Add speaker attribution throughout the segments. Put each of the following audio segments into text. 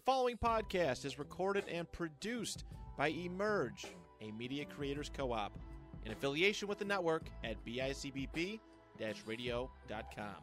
Speaker 1: The following podcast is recorded and produced by Emerge, a media creators co op, in affiliation with the network at bicbp radio.com.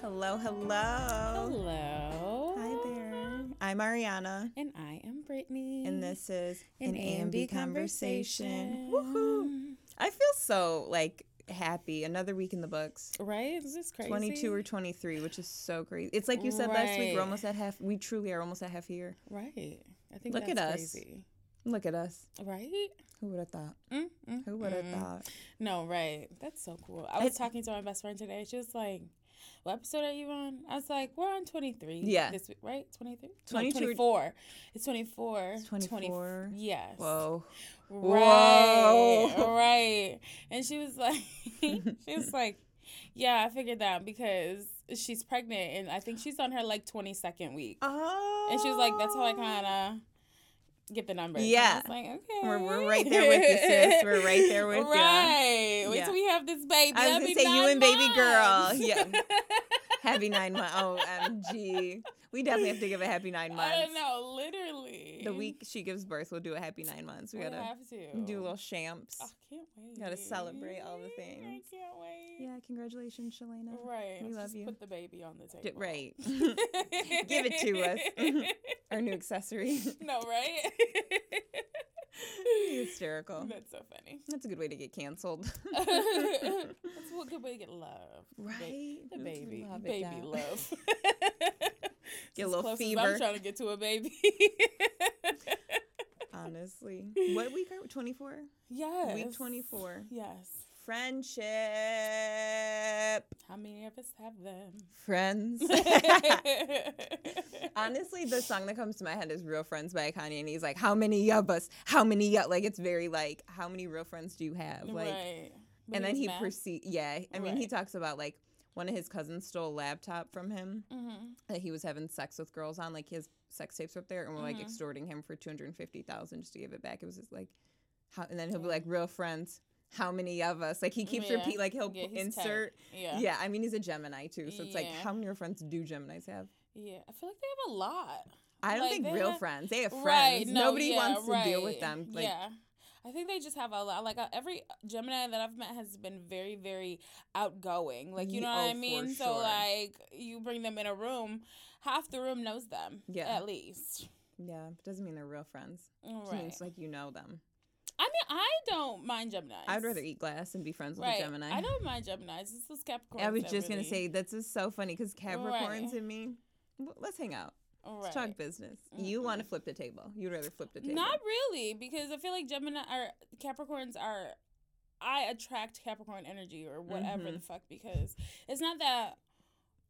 Speaker 2: Hello, hello.
Speaker 3: Hello.
Speaker 2: Hi there. I'm Ariana,
Speaker 3: And I am Brittany.
Speaker 2: and this is
Speaker 3: an AMB conversation.
Speaker 2: Woohoo! I feel so like happy. Another week in the books.
Speaker 3: Right? Is this crazy?
Speaker 2: 22 or 23, which is so crazy. It's like you said last week, we're almost at half. We truly are almost at half a year.
Speaker 3: Right. I think
Speaker 2: Look at us.
Speaker 3: crazy.
Speaker 2: Look at us.
Speaker 3: Right?
Speaker 2: Who would have thought?
Speaker 3: Mm, mm,
Speaker 2: Who would have
Speaker 3: mm.
Speaker 2: thought?
Speaker 3: No, right. That's so cool. I was talking to my best friend today. She was like, what episode are you on? I was like, we're on 23.
Speaker 2: Yeah.
Speaker 3: This week, right? 23?
Speaker 2: 22
Speaker 3: No, 24. It's 24.
Speaker 2: It's 24.
Speaker 3: yes.
Speaker 2: Whoa.
Speaker 3: Right.
Speaker 2: Whoa.
Speaker 3: Right. And she was like, she was like, yeah, I figured that because she's pregnant and I think she's on her like 22nd week.
Speaker 2: Oh.
Speaker 3: And she was like, that's how I kind of get the I
Speaker 2: Yeah.
Speaker 3: like, okay.
Speaker 2: We're, we're right there with you, sis. We're right there with you.
Speaker 3: Right. Wait
Speaker 2: Yeah.
Speaker 3: till we have this baby.
Speaker 2: I was gonna say, you and baby girl. Yeah. Happy nine months. Oh, OMG. We definitely have to give a happy nine months.
Speaker 3: I don't know. Literally.
Speaker 2: The week she gives birth, we'll do a happy nine months. We gotta
Speaker 3: have to
Speaker 2: do little champs.
Speaker 3: I can't wait.
Speaker 2: Gotta celebrate all the things.
Speaker 3: I can't wait.
Speaker 2: Yeah, congratulations, Shalena.
Speaker 3: Right.
Speaker 2: We love
Speaker 3: just
Speaker 2: you.
Speaker 3: Put the baby on the table.
Speaker 2: right. Give it to us. Our new accessory.
Speaker 3: no, right?
Speaker 2: Hysterical.
Speaker 3: That's so funny.
Speaker 2: That's a good way to get canceled.
Speaker 3: That's a good way to get love.
Speaker 2: Right?
Speaker 3: The baby.
Speaker 2: Love
Speaker 3: baby
Speaker 2: down.
Speaker 3: love.
Speaker 2: Get a little fever.
Speaker 3: I'm trying to get to a baby.
Speaker 2: Honestly. What week are we? 24?
Speaker 3: yes.
Speaker 2: Week 24.
Speaker 3: Yes.
Speaker 2: Friendship.
Speaker 3: How many of us have them?
Speaker 2: Friends. Honestly, the song that comes to my head is "Real Friends" by Kanye, and he's like, "How many of us? How many? o-" Like it's very like, how many real friends do you have? Like,
Speaker 3: right.
Speaker 2: And then he
Speaker 3: mad.
Speaker 2: proceed. Yeah, I mean, he talks about like one of his cousins stole a laptop from him
Speaker 3: Mhm.
Speaker 2: that he was having sex with girls on. Like his sex tapes were up there, and were like
Speaker 3: Mhm.
Speaker 2: extorting him for two hundred fifty thousand just to give it back. It was just like, how? And then he'll be like, "Real friends." How many of us? Like he keeps
Speaker 3: Yeah.
Speaker 2: repeat, like he'll
Speaker 3: Yeah,
Speaker 2: p-
Speaker 3: he's tight.
Speaker 2: insert.
Speaker 3: Yeah.
Speaker 2: Yeah. I mean he's a Gemini too, so it's like how many real friends do Geminis have?
Speaker 3: Yeah. I feel like they have a lot.
Speaker 2: I don't
Speaker 3: Like,
Speaker 2: think real
Speaker 3: have-
Speaker 2: friends. They have friends.
Speaker 3: Right. No,
Speaker 2: Nobody
Speaker 3: yeah,
Speaker 2: wants to deal with them. Like,
Speaker 3: yeah. I think they just have a lot. Like uh, every Gemini that I've met has been very, very outgoing. Like you know
Speaker 2: oh,
Speaker 3: what I
Speaker 2: for
Speaker 3: mean. So
Speaker 2: sure.
Speaker 3: like you bring them in a room, half the room knows them.
Speaker 2: Yeah.
Speaker 3: At least.
Speaker 2: yeah, it doesn't mean they're real friends. It
Speaker 3: Right.
Speaker 2: means like you know them.
Speaker 3: I mean, I don't mind Geminis.
Speaker 2: I'd rather eat glass and be friends with
Speaker 3: Right.
Speaker 2: a Gemini.
Speaker 3: I don't mind Geminis. It's those Capricorns.
Speaker 2: I was just gonna say that's just so funny because Capricorns
Speaker 3: Right.
Speaker 2: and me. Let's hang out.
Speaker 3: Right.
Speaker 2: Let's talk business. You want to flip the table. You'd rather flip the table.
Speaker 3: Not really, because I feel like Gemini or Capricorns are. I attract Capricorn energy or whatever
Speaker 2: Mhm.
Speaker 3: the fuck because it's not that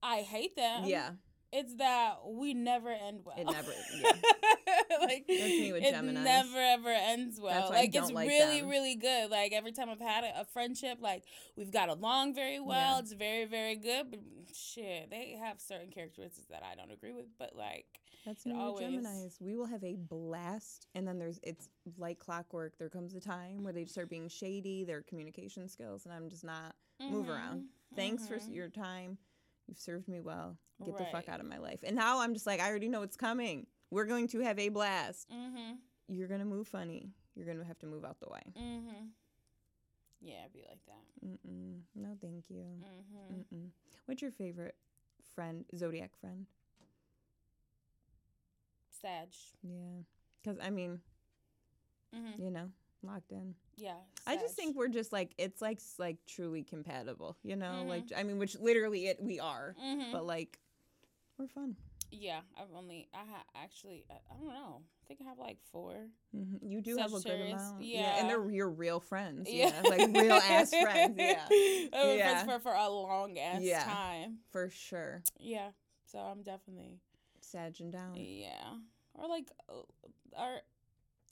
Speaker 3: I hate them.
Speaker 2: yeah,
Speaker 3: It's that we never end well.
Speaker 2: It never- yeah.
Speaker 3: like it never ever ends well.
Speaker 2: That's why I
Speaker 3: like it's
Speaker 2: like
Speaker 3: really
Speaker 2: them.
Speaker 3: really good. Like every time I've had a, a friendship, like we've got along very well.
Speaker 2: Yeah.
Speaker 3: It's very very good. But shit, they have certain characteristics that I don't agree with. But like
Speaker 2: that's me
Speaker 3: always-
Speaker 2: Geminis. We will have a blast, and then there's it's like clockwork. There comes a time where they start being shady. Their communication skills, and I'm just not move around.
Speaker 3: Mhm,
Speaker 2: Thanks for s-
Speaker 3: mhm.
Speaker 2: your time. You've served me well. Get the fuck out of my life. And now I'm just like, I already know it's coming. We're going to have a blast.
Speaker 3: Mhm.
Speaker 2: You're gonna move funny. You're gonna have to move out the way.
Speaker 3: Mhm. Yeah, be like that.
Speaker 2: Mm-mm. No, thank you.
Speaker 3: Mhm.
Speaker 2: Mm-mm. What's your favorite friend, zodiac friend?
Speaker 3: Sag.
Speaker 2: Yeah, because I mean,
Speaker 3: Mhm.
Speaker 2: you know, locked in.
Speaker 3: Yeah.
Speaker 2: I just think we're just like it's like like truly compatible. You know,
Speaker 3: Mhm.
Speaker 2: like I mean, which literally it we are,
Speaker 3: Mhm.
Speaker 2: but like we're fun.
Speaker 3: Yeah, I've only I ha- actually I, I don't know. I think I have like four.
Speaker 2: hmm You do have a good amount, and
Speaker 3: yeah.
Speaker 2: And they're your real friends, yeah,
Speaker 3: Yeah,
Speaker 2: like real ass friends, yeah,
Speaker 3: I've been
Speaker 2: Yeah.
Speaker 3: friends for for a long ass
Speaker 2: Yeah.
Speaker 3: time.
Speaker 2: for sure.
Speaker 3: Yeah, so I'm definitely
Speaker 2: Sag and down.
Speaker 3: yeah, or like uh,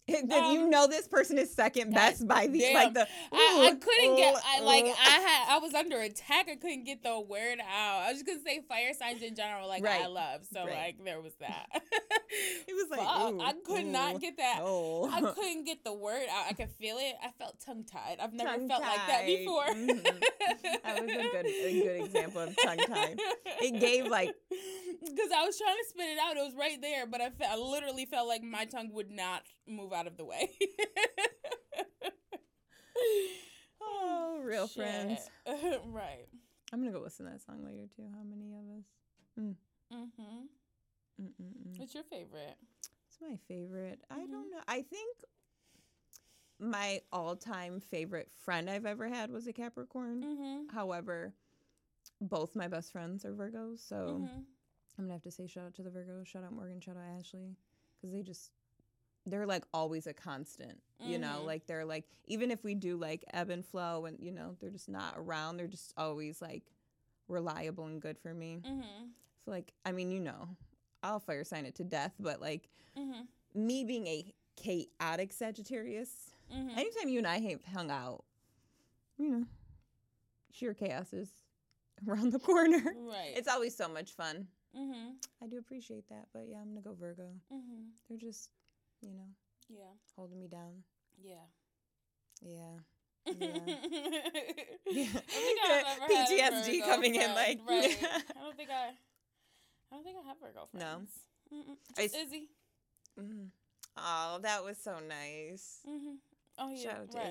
Speaker 3: or
Speaker 2: Then you
Speaker 3: Um,
Speaker 2: know this person is second best by the
Speaker 3: damn.
Speaker 2: like the.
Speaker 3: I, I couldn't get I like. I had I was under attack. I couldn't get the word out. I was just gonna say fire signs in general, like I love. So
Speaker 2: Right.
Speaker 3: like there was that.
Speaker 2: It was like, ooh,
Speaker 3: I could
Speaker 2: ooh,
Speaker 3: not get that.
Speaker 2: Oh.
Speaker 3: I couldn't get the word out. I could feel it. I felt tongue tied. I've never felt like that
Speaker 2: Tongue-tied.
Speaker 3: before.
Speaker 2: Mhm. That was a good a good example of tongue tied. It gave like
Speaker 3: because I was trying to spit it out. It was right there, but I, fe- I literally felt like my tongue would not move out of the way.
Speaker 2: oh, real friends.
Speaker 3: Right.
Speaker 2: I'm gonna go listen to that song later too. How many of us?
Speaker 3: Mm-hmm.
Speaker 2: Mm-mm-mm.
Speaker 3: What's your favorite?
Speaker 2: It's my favorite. I
Speaker 3: Mhm.
Speaker 2: don't know. I think my all-time favorite friend I've ever had was a Capricorn.
Speaker 3: Mm-hmm.
Speaker 2: However, both my best friends are Virgos, so
Speaker 3: Mm-hmm.
Speaker 2: I'm gonna have to say shout out to the Virgos, shout out Morgan, shout out Ashley, because they just they're like always a constant. You know,
Speaker 3: Mhm.
Speaker 2: like they're like even if we do like ebb and flow, and you know they're just not around, they're just always like reliable and good for me.
Speaker 3: Mm-hmm.
Speaker 2: So like, I mean, you know, I'll fire sign it to death, but like
Speaker 3: Mm-hmm.
Speaker 2: me being a chaotic Sagittarius,
Speaker 3: Mm-hmm.
Speaker 2: anytime you and I have hung out, you know, sheer chaos is around the corner.
Speaker 3: Right.
Speaker 2: It's always so much fun.
Speaker 3: mm-hmm.
Speaker 2: I do appreciate that, but yeah, I'm gonna go Virgo.
Speaker 3: Mm-hmm.
Speaker 2: They're just, you know,
Speaker 3: Yeah.
Speaker 2: holding me down.
Speaker 3: Yeah.
Speaker 2: Yeah.
Speaker 3: Yeah.
Speaker 2: Yeah.
Speaker 3: I don't think I've ever
Speaker 2: PTSD coming in, like-
Speaker 3: right. I don't think I. I don't think I have Virgo
Speaker 2: No.
Speaker 3: friends. Mm-mm.
Speaker 2: I
Speaker 3: Just
Speaker 2: s-
Speaker 3: Izzy.
Speaker 2: Mm. Oh, that was so nice.
Speaker 3: Mm-hmm. Oh yeah.
Speaker 2: Shout out to
Speaker 3: right.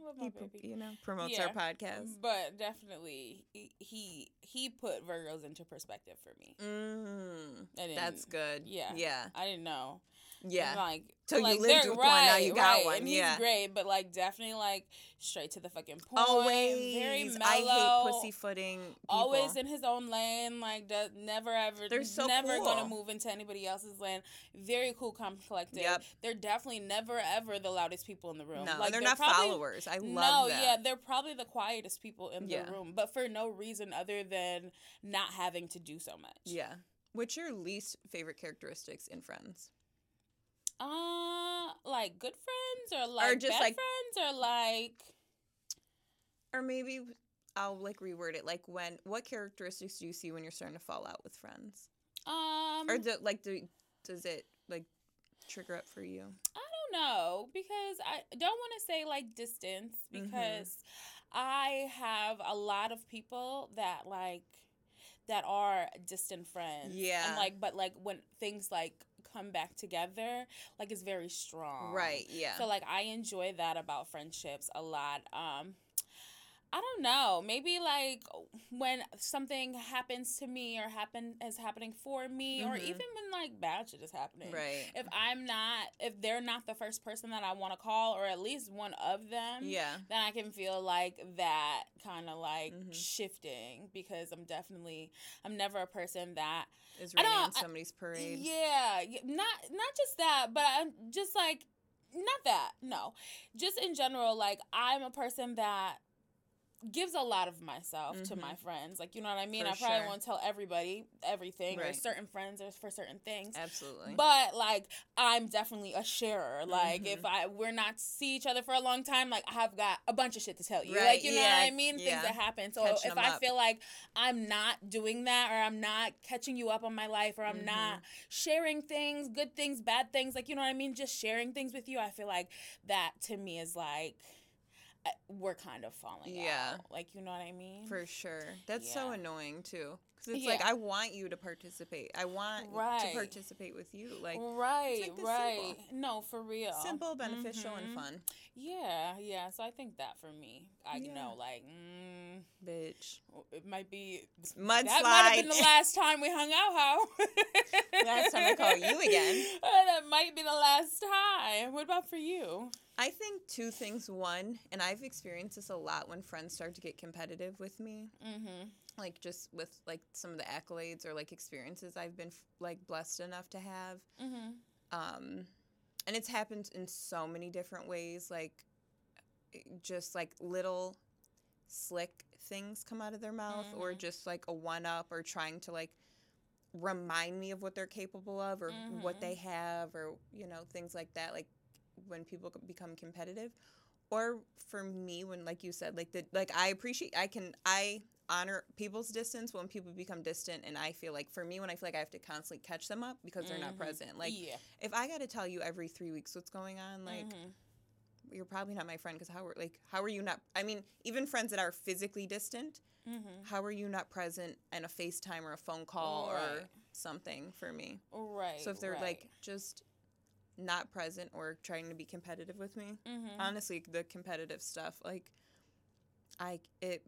Speaker 3: I love my
Speaker 2: He,
Speaker 3: baby.
Speaker 2: you know, promotes
Speaker 3: Yeah.
Speaker 2: our podcast.
Speaker 3: But definitely, he he, put Virgos into perspective for me.
Speaker 2: Mm,
Speaker 3: I
Speaker 2: that's good.
Speaker 3: yeah.
Speaker 2: Yeah.
Speaker 3: I didn't know.
Speaker 2: Yeah.
Speaker 3: Like
Speaker 2: Till you
Speaker 3: like,
Speaker 2: lived
Speaker 3: they're-
Speaker 2: with one, now you got
Speaker 3: right,
Speaker 2: one,
Speaker 3: And
Speaker 2: yeah.
Speaker 3: he's great, but like definitely like straight to the fucking oh, point.
Speaker 2: Always.
Speaker 3: very mellow.
Speaker 2: I hate pussyfooting. People.
Speaker 3: Always in his own lane, like does never ever.
Speaker 2: They're so
Speaker 3: never gonna move into anybody else's lane. Very cool, calm, collected.
Speaker 2: Yep.
Speaker 3: They're definitely never ever the loudest people in the room.
Speaker 2: No,
Speaker 3: like,
Speaker 2: and they're, not
Speaker 3: probably-
Speaker 2: followers. I love
Speaker 3: no,
Speaker 2: that.
Speaker 3: yeah, they're probably the quietest people in
Speaker 2: Yeah.
Speaker 3: the room, but for no reason other than not having to do so much.
Speaker 2: Yeah. What's your least favorite characteristics in Friends?
Speaker 3: Uh, like good friends or like
Speaker 2: just,
Speaker 3: bad
Speaker 2: like-
Speaker 3: friends or like
Speaker 2: Or maybe I'll like reword it. Like when, what characteristics do you see when you're starting to fall out with friends?
Speaker 3: um.
Speaker 2: Or do, like, do, does it like trigger up for you?
Speaker 3: I don't know because I don't want to say like distance
Speaker 2: Mhm.
Speaker 3: because I have a lot of people that like that are distant friends.
Speaker 2: Yeah.
Speaker 3: And like but like when things like come back together, like it's very strong.
Speaker 2: Right. Yeah.
Speaker 3: So like I enjoy that about friendships a lot. Um I don't know. Maybe like when something happens to me or happen is happening for me, or
Speaker 2: Mhm.
Speaker 3: even when like bad shit is happening
Speaker 2: right.
Speaker 3: if I'm not, if they're not the first person that I want to call, or at least one of them,
Speaker 2: Yeah.
Speaker 3: then I can feel like that kind of like
Speaker 2: Mhm.
Speaker 3: shifting because I'm definitely, I'm never a person that,
Speaker 2: Is
Speaker 3: I
Speaker 2: raining
Speaker 3: don't-
Speaker 2: on somebody's parade.
Speaker 3: yeah, not not just that, but I'm just like, not that, no, just in general, like I'm a person that gives a lot of myself to
Speaker 2: Mhm.
Speaker 3: my friends like you know what i mean
Speaker 2: For
Speaker 3: i probably
Speaker 2: sure.
Speaker 3: won't tell everybody everything or
Speaker 2: Right.
Speaker 3: certain friends or for certain things
Speaker 2: Absolutely.
Speaker 3: but like I'm definitely a sharer. Like
Speaker 2: Mhm.
Speaker 3: if I we're not see each other for a long time, like I have got a bunch of shit to tell you.
Speaker 2: Right,
Speaker 3: Like you know what I mean?
Speaker 2: yeah.
Speaker 3: Things that happen. So
Speaker 2: Catching
Speaker 3: if I
Speaker 2: up.
Speaker 3: feel like I'm not doing that or I'm not catching you up on my life or I'm
Speaker 2: Mhm.
Speaker 3: not sharing things, good things, bad things, like you know what I mean, just sharing things with you, I feel like that to me is like Uh, we're kind of falling
Speaker 2: Yeah.
Speaker 3: out. Like you know what I mean?
Speaker 2: For sure. That's so annoying too. Because it's like I want you to participate. I want
Speaker 3: Right.
Speaker 2: to participate with you. Like
Speaker 3: right,
Speaker 2: like
Speaker 3: right.
Speaker 2: simple.
Speaker 3: No, for real.
Speaker 2: simple, beneficial, and
Speaker 3: Mhm.
Speaker 2: fun.
Speaker 3: Yeah, yeah. So I think that for me, I
Speaker 2: Yeah.
Speaker 3: know, like, mm,
Speaker 2: Bitch.
Speaker 3: it might be
Speaker 2: Mudslide.
Speaker 3: That might have been the last time we hung out. How?
Speaker 2: Last time I call you again.
Speaker 3: Uh, that might be the last time. What about for you?
Speaker 2: I think two things. One, and I've experienced this a lot when friends start to get competitive with me.
Speaker 3: Mm-hmm.
Speaker 2: Like just with like some of the accolades or like experiences I've been like blessed enough to have.
Speaker 3: Mm-hmm.
Speaker 2: um and it's happened in so many different ways like just like little slick things come out of their mouth or
Speaker 3: Mhm.
Speaker 2: just like a one up or trying to like remind me of what they're capable of or what they have or you know things like that like when people become competitive, or for me when like you said like the like I appreciate I can I honor people's distance when people become distant and I feel like for me when I feel like I have to constantly catch them up because they're not
Speaker 3: Mhm.
Speaker 2: present. Like
Speaker 3: yeah.
Speaker 2: if I got to tell you every 3 weeks what's going on, like
Speaker 3: Mhm.
Speaker 2: you're probably not my friend because how are like how are you not I mean even friends that are physically distant
Speaker 3: Mhm.
Speaker 2: how are you not present in a FaceTime or a phone call or something for me
Speaker 3: Right.
Speaker 2: so if they're
Speaker 3: right.
Speaker 2: like just not present or trying to be competitive with me
Speaker 3: Mhm.
Speaker 2: honestly the competitive stuff like I it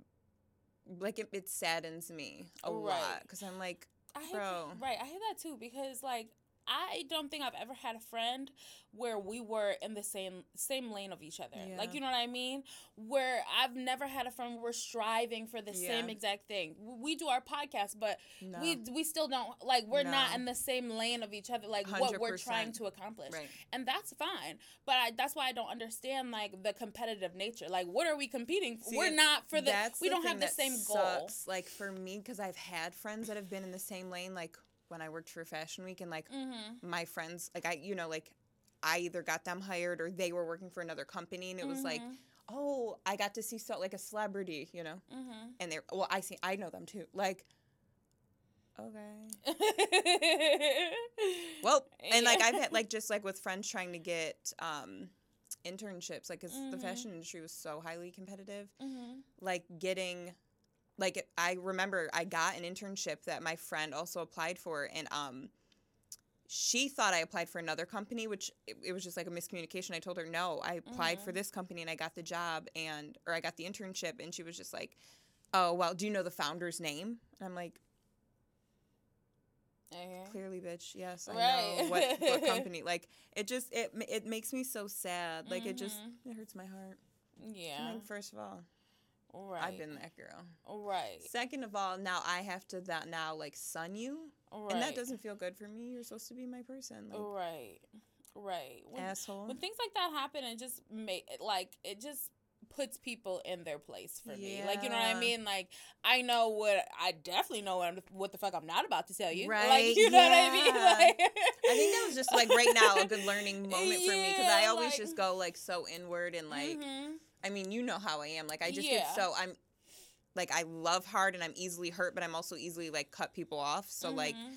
Speaker 2: like it, it saddens me a
Speaker 3: Right.
Speaker 2: lot because I'm like
Speaker 3: I hate
Speaker 2: Bro.
Speaker 3: that, right, I hate that too because like I don't think I've ever had a friend where we were in the same same lane of each other.
Speaker 2: Yeah.
Speaker 3: Like you know what I mean? Where I've never had a friend where we're striving for the same exact thing. We do our podcast, but
Speaker 2: no
Speaker 3: we we still don't like we're not in the same lane of each other like what we're trying to accomplish.
Speaker 2: right
Speaker 3: And that's fine. But I, that's why I don't understand like the competitive nature. Like what are we competing for?
Speaker 2: See,
Speaker 3: we're not for the we don't have the same goal.
Speaker 2: Like for me, because I've had friends that have been in the same lane. Like when I worked for Fashion Week, and like
Speaker 3: Mhm.
Speaker 2: my friends, like I, you know, like I either got them hired or they were working for another company, and it was like,
Speaker 3: Mhm.
Speaker 2: oh, I got to see so like a celebrity, you know,
Speaker 3: Mhm.
Speaker 2: and they're well, I see, I know them too. Like, okay, well, and like I've had like just like with friends trying to get um internships, like because the
Speaker 3: Mhm.
Speaker 2: fashion industry was so highly competitive.
Speaker 3: Mhm.
Speaker 2: like getting like I remember I got an internship that my friend also applied for and um she thought I applied for another company which it, it was just like a miscommunication. I told her no, I applied for
Speaker 3: Mhm.
Speaker 2: this company and I got the job and or I got the internship and she was just like, "Oh, well, do you know the founder's name?" And I'm like,
Speaker 3: Okay.
Speaker 2: "Clearly, bitch. Yes, I
Speaker 3: Right.
Speaker 2: know what what company." Like it just it it makes me so sad. Like it just
Speaker 3: Mhm.
Speaker 2: it hurts my heart.
Speaker 3: Yeah.
Speaker 2: Like, first of all,
Speaker 3: right.
Speaker 2: I've been that girl.
Speaker 3: right.
Speaker 2: Second of all, now I have to that now like sun you,
Speaker 3: Right.
Speaker 2: and that doesn't feel good for me. You're supposed to be my person, like
Speaker 3: Right. Right. When,
Speaker 2: asshole.
Speaker 3: when things like that happen, it just make like it just puts people in their place for me. Like you know what I mean? Like I know what I definitely know what, I'm, what the fuck I'm not about to tell you.
Speaker 2: Right,
Speaker 3: Like you know what I mean? Like
Speaker 2: I think that was just like right now a good learning moment for me because I always
Speaker 3: like-
Speaker 2: just go like so inward and like
Speaker 3: Mhm.
Speaker 2: I mean you know how I am. Like I just
Speaker 3: Yeah.
Speaker 2: get so I'm like I love hard and I'm easily hurt, but I'm also easily like cut people off. So like
Speaker 3: Mhm.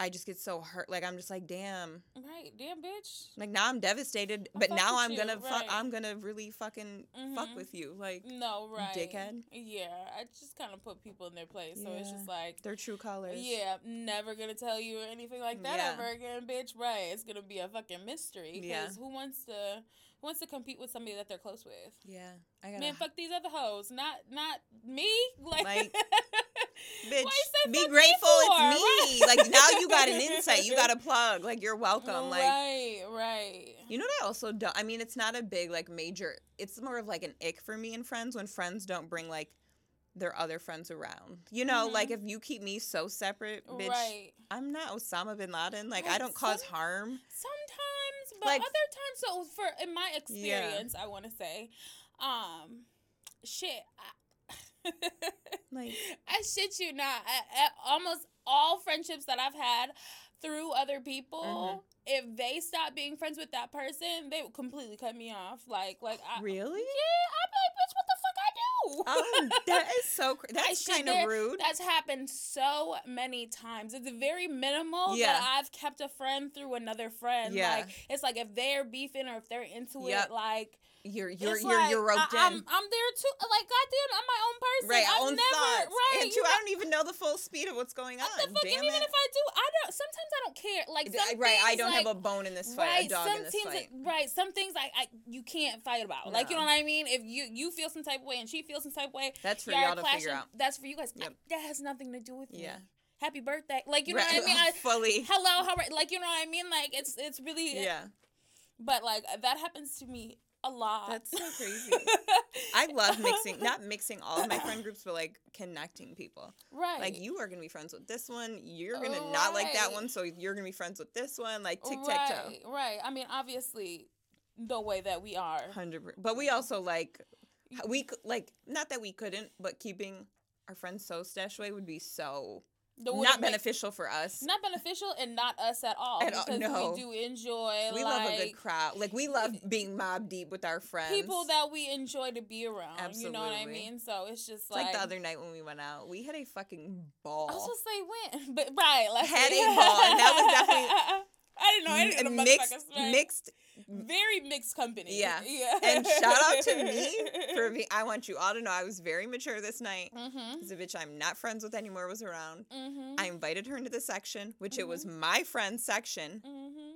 Speaker 2: I just get so hurt. Like I'm just like damn.
Speaker 3: right, damn bitch.
Speaker 2: Like now I'm devastated, but now I'm
Speaker 3: you,
Speaker 2: gonna fuck. I'm gonna really fucking fuck
Speaker 3: Mhm.
Speaker 2: with you. Like
Speaker 3: No, right.
Speaker 2: dickhead.
Speaker 3: Yeah, I just kind of put people in their place. So it's just like,
Speaker 2: their true colors.
Speaker 3: yeah, never gonna tell you anything like that
Speaker 2: Yeah.
Speaker 3: ever again, bitch. Right? It's gonna be a fucking mystery.
Speaker 2: Yeah.
Speaker 3: Because who wants to wants to compete with somebody that they're close with?
Speaker 2: Yeah, I gotta.
Speaker 3: Man, fuck these other hoes, not not me. Like,
Speaker 2: Like, bitch, be grateful
Speaker 3: for?
Speaker 2: it's me. Like now you got an insight. You got a plug. Like you're welcome. Like
Speaker 3: right, right.
Speaker 2: you know what I also don't. I mean, it's not a big like major. It's more of like an ick for me and friends when friends don't bring like their other friends around. You know, like
Speaker 3: Mhm.
Speaker 2: if you keep me so separate, bitch.
Speaker 3: Right.
Speaker 2: I'm not Osama bin Laden. Like I don't cause
Speaker 3: some-
Speaker 2: harm.
Speaker 3: Sometimes, but
Speaker 2: Like-
Speaker 3: other times. So for in my experience, I want to say, um, shit. I,
Speaker 2: Like
Speaker 3: I shit you not. I, I, almost all friendships that I've had through other people,
Speaker 2: Mhm.
Speaker 3: if they stop being friends with that person, they would completely cut me off. Like, like I,
Speaker 2: really?
Speaker 3: yeah, I'm like, bitch, what the I?
Speaker 2: Oh, that is so. Cr- that's kind of rude.
Speaker 3: That's happened so many times. It's very minimal
Speaker 2: Yeah.
Speaker 3: that I've kept a friend through another friend.
Speaker 2: Yeah.
Speaker 3: Like it's like if they're beefing or if they're into
Speaker 2: Yep.
Speaker 3: it, like
Speaker 2: You're you're you're
Speaker 3: like,
Speaker 2: you're roped
Speaker 3: I,
Speaker 2: in.
Speaker 3: I'm, I'm there too. Like goddamn, I'm my own person.
Speaker 2: Right,
Speaker 3: I've
Speaker 2: own
Speaker 3: never
Speaker 2: thoughts.
Speaker 3: right.
Speaker 2: and two, I don't even know the full speed of what's going on.
Speaker 3: what the fuck? Even
Speaker 2: it.
Speaker 3: if I do, I don't. Sometimes I don't care. Like some
Speaker 2: right, I don't
Speaker 3: like,
Speaker 2: have a bone in this fight,
Speaker 3: right,
Speaker 2: a dog
Speaker 3: some
Speaker 2: in this
Speaker 3: things,
Speaker 2: fight.
Speaker 3: right? Some things I, I you can't fight about. Like you know what I mean? If you you feel some type of way and she feels some type of way,
Speaker 2: That's for
Speaker 3: y'all
Speaker 2: y'all to
Speaker 3: clashing,
Speaker 2: figure out.
Speaker 3: That's for you guys.
Speaker 2: Yep.
Speaker 3: that has nothing to do with me.
Speaker 2: Yeah.
Speaker 3: Happy birthday. Like you know
Speaker 2: Right,
Speaker 3: what I mean? I,
Speaker 2: fully.
Speaker 3: hello, how are, like you know what I mean? Like it's it's really
Speaker 2: Yeah,
Speaker 3: But like that happens to me a lot.
Speaker 2: That's so crazy. I love mixing, not mixing all of my friend groups, but like connecting people.
Speaker 3: right.
Speaker 2: Like you are gonna be friends with this one, you're gonna not like that one, so you're gonna be friends with this one, like tic tac toe.
Speaker 3: Right, right. I mean, obviously, the way that we are.
Speaker 2: Hundred, but we also like we like not that we couldn't, but keeping our friends so stashed away would be so not beneficial for us.
Speaker 3: not beneficial and not us at all
Speaker 2: At all, uh,
Speaker 3: because
Speaker 2: no.
Speaker 3: we do enjoy
Speaker 2: we
Speaker 3: like
Speaker 2: love a good crowd. Like we love being mob deep with our friends.
Speaker 3: people that we enjoy to be around. You know what I mean? So it's just
Speaker 2: It's like,
Speaker 3: like,
Speaker 2: the other night when we went out, we had a fucking ball.
Speaker 3: I was just say when, but right, like
Speaker 2: Had a ball, and that was definitely-
Speaker 3: I didn't know any
Speaker 2: mixed. Mixed.
Speaker 3: very mixed company.
Speaker 2: Yeah.
Speaker 3: yeah.
Speaker 2: And shout out to me for me. I want you all to know I was very mature this night.
Speaker 3: Mhm.
Speaker 2: Because the bitch I'm not friends with anymore was around.
Speaker 3: Mhm.
Speaker 2: I invited her into the section, which it
Speaker 3: Mm-hmm.
Speaker 2: was my friend's section,
Speaker 3: Mhm.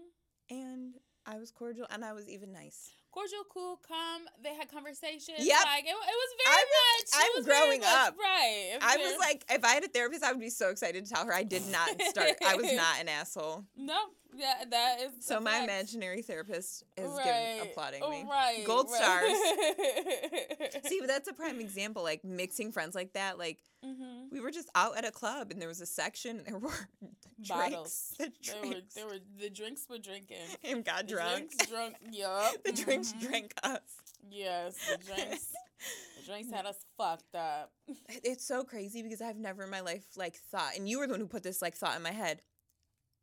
Speaker 2: and I was cordial and I was even nice.
Speaker 3: Cordial, cool, calm. They had conversations.
Speaker 2: Yep.
Speaker 3: Like it, it was very
Speaker 2: I was-
Speaker 3: much.
Speaker 2: I'm
Speaker 3: was
Speaker 2: growing
Speaker 3: much-
Speaker 2: up.
Speaker 3: Right.
Speaker 2: I was like, if I had a therapist, I would be so excited to tell her I did not start. I was not an asshole.
Speaker 3: no. Yeah, that is.
Speaker 2: So my imaginary therapist is
Speaker 3: right.
Speaker 2: giving applauding me.
Speaker 3: Right.
Speaker 2: Gold stars.
Speaker 3: stars.
Speaker 2: See, but that's a prime example. Like mixing friends like that. Like
Speaker 3: hmm
Speaker 2: we were just out at a club and there was a section and there were
Speaker 3: Bottles.
Speaker 2: drinks. The
Speaker 3: They were,
Speaker 2: drinks.
Speaker 3: they were, the drinks were drinking.
Speaker 2: and got
Speaker 3: The
Speaker 2: drunk.
Speaker 3: Drinks drunk. Yup.
Speaker 2: the drinks
Speaker 3: mhm.
Speaker 2: drank us.
Speaker 3: Yes, the drinks. the drinks had us fucked up.
Speaker 2: It's so crazy because I've never in my life like thought, and you were the one who put this like thought in my head.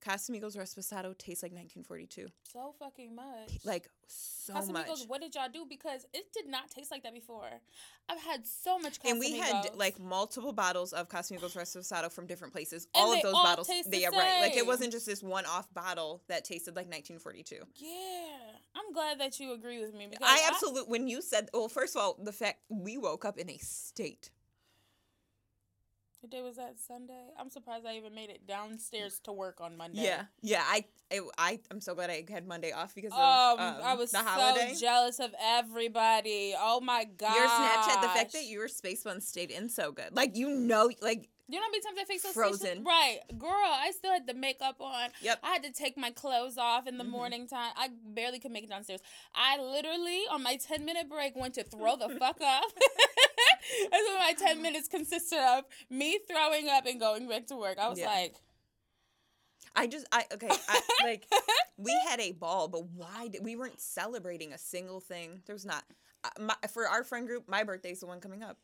Speaker 2: Casamigos Reposado tastes like 1942.
Speaker 3: So fucking much.
Speaker 2: Like so
Speaker 3: Casamigos,
Speaker 2: much.
Speaker 3: what did y'all do? Because it did not taste like that before. I've had so much Casamigos.
Speaker 2: And we had like multiple bottles of Casamigos Reposado from different places.
Speaker 3: And
Speaker 2: all of those
Speaker 3: all
Speaker 2: bottles, they
Speaker 3: the
Speaker 2: are right. Like it wasn't just this one-off bottle that tasted like 1942.
Speaker 3: Yeah, I'm glad that you agree with me because
Speaker 2: I absolutely when you said well, first of all, the fact we woke up in a state.
Speaker 3: What day was that? Sunday. I'm surprised I even made it downstairs to work on Monday.
Speaker 2: Yeah, yeah. I, I, I'm so glad I had Monday off because of
Speaker 3: Um,
Speaker 2: um,
Speaker 3: I was so
Speaker 2: holiday.
Speaker 3: jealous of everybody. Oh my god.
Speaker 2: Your Snapchat, the fact that your space one stayed in so good, like you know, like
Speaker 3: You know how many times I fixed those
Speaker 2: Frozen.
Speaker 3: Right, girl. I still had the makeup on.
Speaker 2: Yep.
Speaker 3: I had to take my clothes off in the
Speaker 2: Mhm.
Speaker 3: morning time. I barely could make it downstairs. I literally on my ten minute break went to throw the fuck up. That's what my ten minutes consisted of: me throwing up and going back to work. I was
Speaker 2: Yeah.
Speaker 3: like,
Speaker 2: I just, I okay, I, like we had a ball, but why did we weren't celebrating a single thing? There was not. Uh, my, for our friend group, my birthday's the one coming up.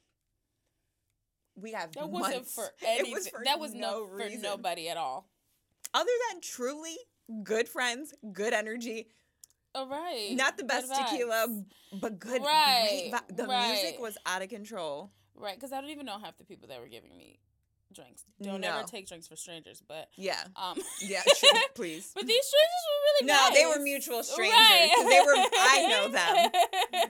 Speaker 2: We have
Speaker 3: that wasn't
Speaker 2: months.
Speaker 3: for
Speaker 2: It
Speaker 3: anything.
Speaker 2: was for
Speaker 3: that was
Speaker 2: no
Speaker 3: no for
Speaker 2: reason.
Speaker 3: nobody at all.
Speaker 2: Other than truly good friends, good energy,
Speaker 3: All right.
Speaker 2: not the best tequila, but good.
Speaker 3: Right,
Speaker 2: Great the
Speaker 3: right.
Speaker 2: music was out of control.
Speaker 3: Right, because I don't even know half the people that were giving me drinks. Don't
Speaker 2: No.
Speaker 3: ever take drinks for strangers, but
Speaker 2: Yeah,
Speaker 3: um.
Speaker 2: yeah, please.
Speaker 3: But these strangers were really
Speaker 2: No,
Speaker 3: nice.
Speaker 2: they were mutual strangers, 'cause they were- I know
Speaker 3: them.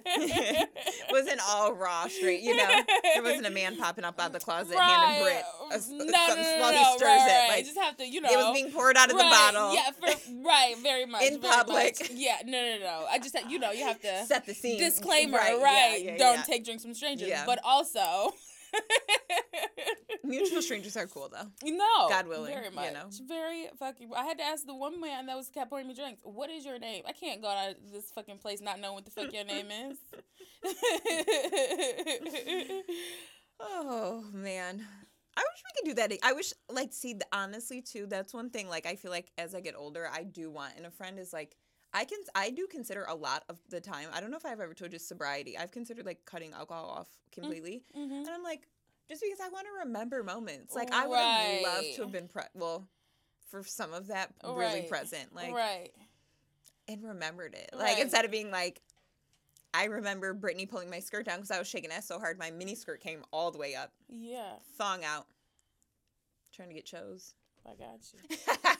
Speaker 2: it wasn't all raw straight, you know. There wasn't a man popping up out of the closet
Speaker 3: right.
Speaker 2: handing Brit a,
Speaker 3: no,
Speaker 2: something
Speaker 3: no, no, no,
Speaker 2: stirs
Speaker 3: right,
Speaker 2: it.
Speaker 3: right.
Speaker 2: Like
Speaker 3: just have to, you know.
Speaker 2: it was being poured out of the bottle.
Speaker 3: Yeah, for, right, very much.
Speaker 2: In
Speaker 3: very
Speaker 2: public.
Speaker 3: much. Yeah, no, no, no. I just, had- you know, you have to.
Speaker 2: Set the scene.
Speaker 3: Disclaimer, right?
Speaker 2: yeah, yeah,
Speaker 3: Don't
Speaker 2: yeah.
Speaker 3: take drinks from strangers, but also.
Speaker 2: Mutual strangers are cool though.
Speaker 3: No,
Speaker 2: God willing,
Speaker 3: very
Speaker 2: you
Speaker 3: much,
Speaker 2: know.
Speaker 3: very fucking. I had to ask the one man that was kept pouring me drinks. What is your name? I can't go out of this fucking place not knowing what the fuck your name is.
Speaker 2: Oh man. I wish we could do that. I wish like see honestly too, that's one thing like I feel like as I get older I do want and a friend is like I can I do consider a lot of the time. I don't know if I've ever told you sobriety. I've considered like cutting alcohol off completely.
Speaker 3: Mhm.
Speaker 2: And I'm like just because I want to remember moments. Like I would have loved to have been pre- well for some of that really
Speaker 3: Right.
Speaker 2: present. Like
Speaker 3: right.
Speaker 2: and remembered it. Like
Speaker 3: Right.
Speaker 2: instead of being like, I remember Brittany pulling my skirt down because I was shaking ass so hard, my mini skirt came all the way up,
Speaker 3: Yeah,
Speaker 2: thong out, trying to get chose.
Speaker 3: I got you.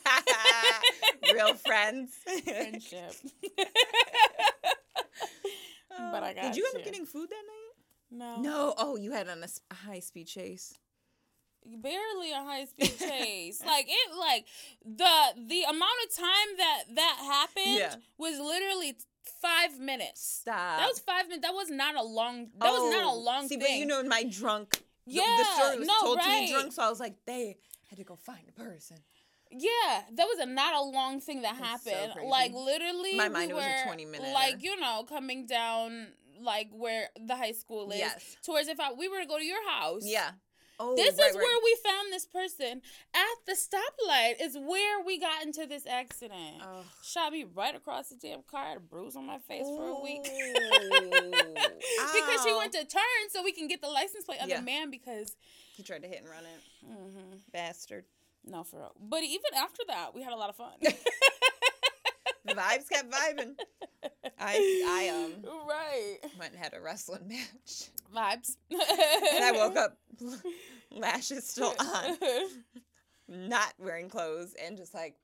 Speaker 2: Real friends.
Speaker 3: Friendship. But I
Speaker 2: Uh, Did you end up getting food that night?
Speaker 3: no.
Speaker 2: No. Oh, you had on a, a high speed chase.
Speaker 3: barely a high speed chase. like it, like the the amount of time that that happened
Speaker 2: Yeah.
Speaker 3: was literally five minutes.
Speaker 2: Stop.
Speaker 3: That was five minutes. That was not a long. That was not a
Speaker 2: Oh,
Speaker 3: long
Speaker 2: See,
Speaker 3: thing.
Speaker 2: but you know, in my drunk, the-
Speaker 3: yeah,
Speaker 2: the story was
Speaker 3: no,
Speaker 2: told
Speaker 3: right.
Speaker 2: to me drunk, so I was like, they had to go find a person.
Speaker 3: Yeah, that was a not a long thing that
Speaker 2: That's so
Speaker 3: happened.
Speaker 2: crazy.
Speaker 3: like literally,
Speaker 2: My mind,
Speaker 3: we
Speaker 2: was a 20 minute.
Speaker 3: Like you know, coming down like where the high school is
Speaker 2: Yes.
Speaker 3: towards if I we were to go to your house.
Speaker 2: Yeah. Oh,
Speaker 3: this
Speaker 2: right,
Speaker 3: is
Speaker 2: right.
Speaker 3: where we found this person at the stoplight. Is where we got into this accident.
Speaker 2: Ugh.
Speaker 3: Shot me right across the damn car. Had a bruise on my face for a week. Because she went to turn so we can get the license plate of
Speaker 2: Yeah.
Speaker 3: the man because
Speaker 2: He tried to hit and run it.
Speaker 3: hmm
Speaker 2: Bastard.
Speaker 3: No for real. But even after that, we had a lot of fun.
Speaker 2: The vibes kept vibing. I I um
Speaker 3: right
Speaker 2: went and had a wrestling match.
Speaker 3: vibes.
Speaker 2: And I woke up lashes still on, not wearing clothes, and just like,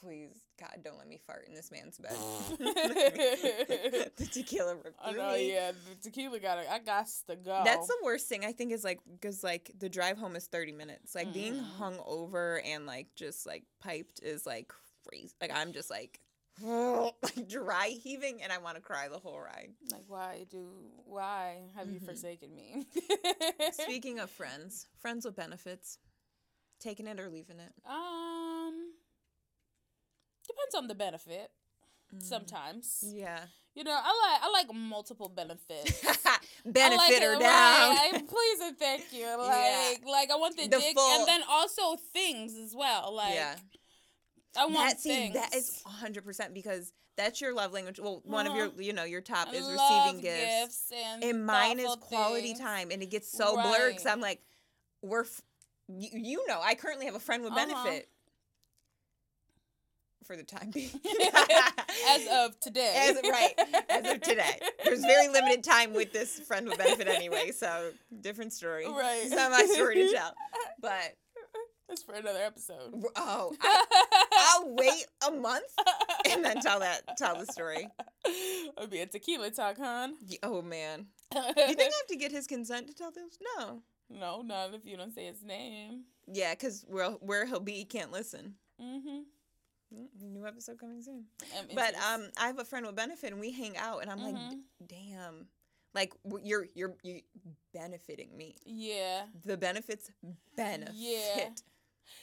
Speaker 2: please, God, don't let me fart in this man's bed. the tequila ripped
Speaker 3: I know,
Speaker 2: me.
Speaker 3: yeah. The tequila got to I got to go.
Speaker 2: That's the worst thing I think is like because like the drive home is thirty minutes. Like being
Speaker 3: Mhm.
Speaker 2: hung over and like just like piped is like crazy. Like I'm just like like dry heaving and I want to cry the whole ride.
Speaker 3: like why do why have you
Speaker 2: Mhm.
Speaker 3: forsaken me?
Speaker 2: Speaking of friends, friends with benefits, taking it or leaving it.
Speaker 3: um, depends on the benefit.
Speaker 2: Mm.
Speaker 3: Sometimes,
Speaker 2: Yeah.
Speaker 3: you know, I like I like multiple benefits.
Speaker 2: Benefit
Speaker 3: like it,
Speaker 2: down.
Speaker 3: right, please and thank you. Like,
Speaker 2: Yeah.
Speaker 3: like I want the,
Speaker 2: The
Speaker 3: dick,
Speaker 2: full-
Speaker 3: and then also things as well. Like,
Speaker 2: yeah.
Speaker 3: I want
Speaker 2: That, see,
Speaker 3: things.
Speaker 2: that is 100% because that's your love language. Well, one of your,
Speaker 3: Uh-huh.
Speaker 2: you know, your top is receiving gifts.
Speaker 3: and,
Speaker 2: And mine is quality
Speaker 3: things.
Speaker 2: time. And it gets so blurred because I'm like, we're, f- you, you know, I currently have a friend with
Speaker 3: Uh-huh.
Speaker 2: benefit for the time being.
Speaker 3: as of today.
Speaker 2: As- right, as of today. There's very limited time with this friend with benefit anyway, so different story.
Speaker 3: Right.
Speaker 2: It's not my story to tell. But,
Speaker 3: That's for another episode.
Speaker 2: oh, I, I'll wait a month and then tell that, tell the story.
Speaker 3: It'll be a tequila talk, hon.
Speaker 2: Oh, man. You think I have to get his consent to tell this? No.
Speaker 3: no, not if you don't say his name.
Speaker 2: Yeah, because where, where he'll be, he can't listen.
Speaker 3: Mm-hmm.
Speaker 2: New episode coming soon.
Speaker 3: I'm
Speaker 2: But um, I have a friend with benefit, and we hang out, and I'm like,
Speaker 3: Mhm.
Speaker 2: "D- damn, like you're you're you benefiting me.
Speaker 3: yeah,
Speaker 2: The benefits benefit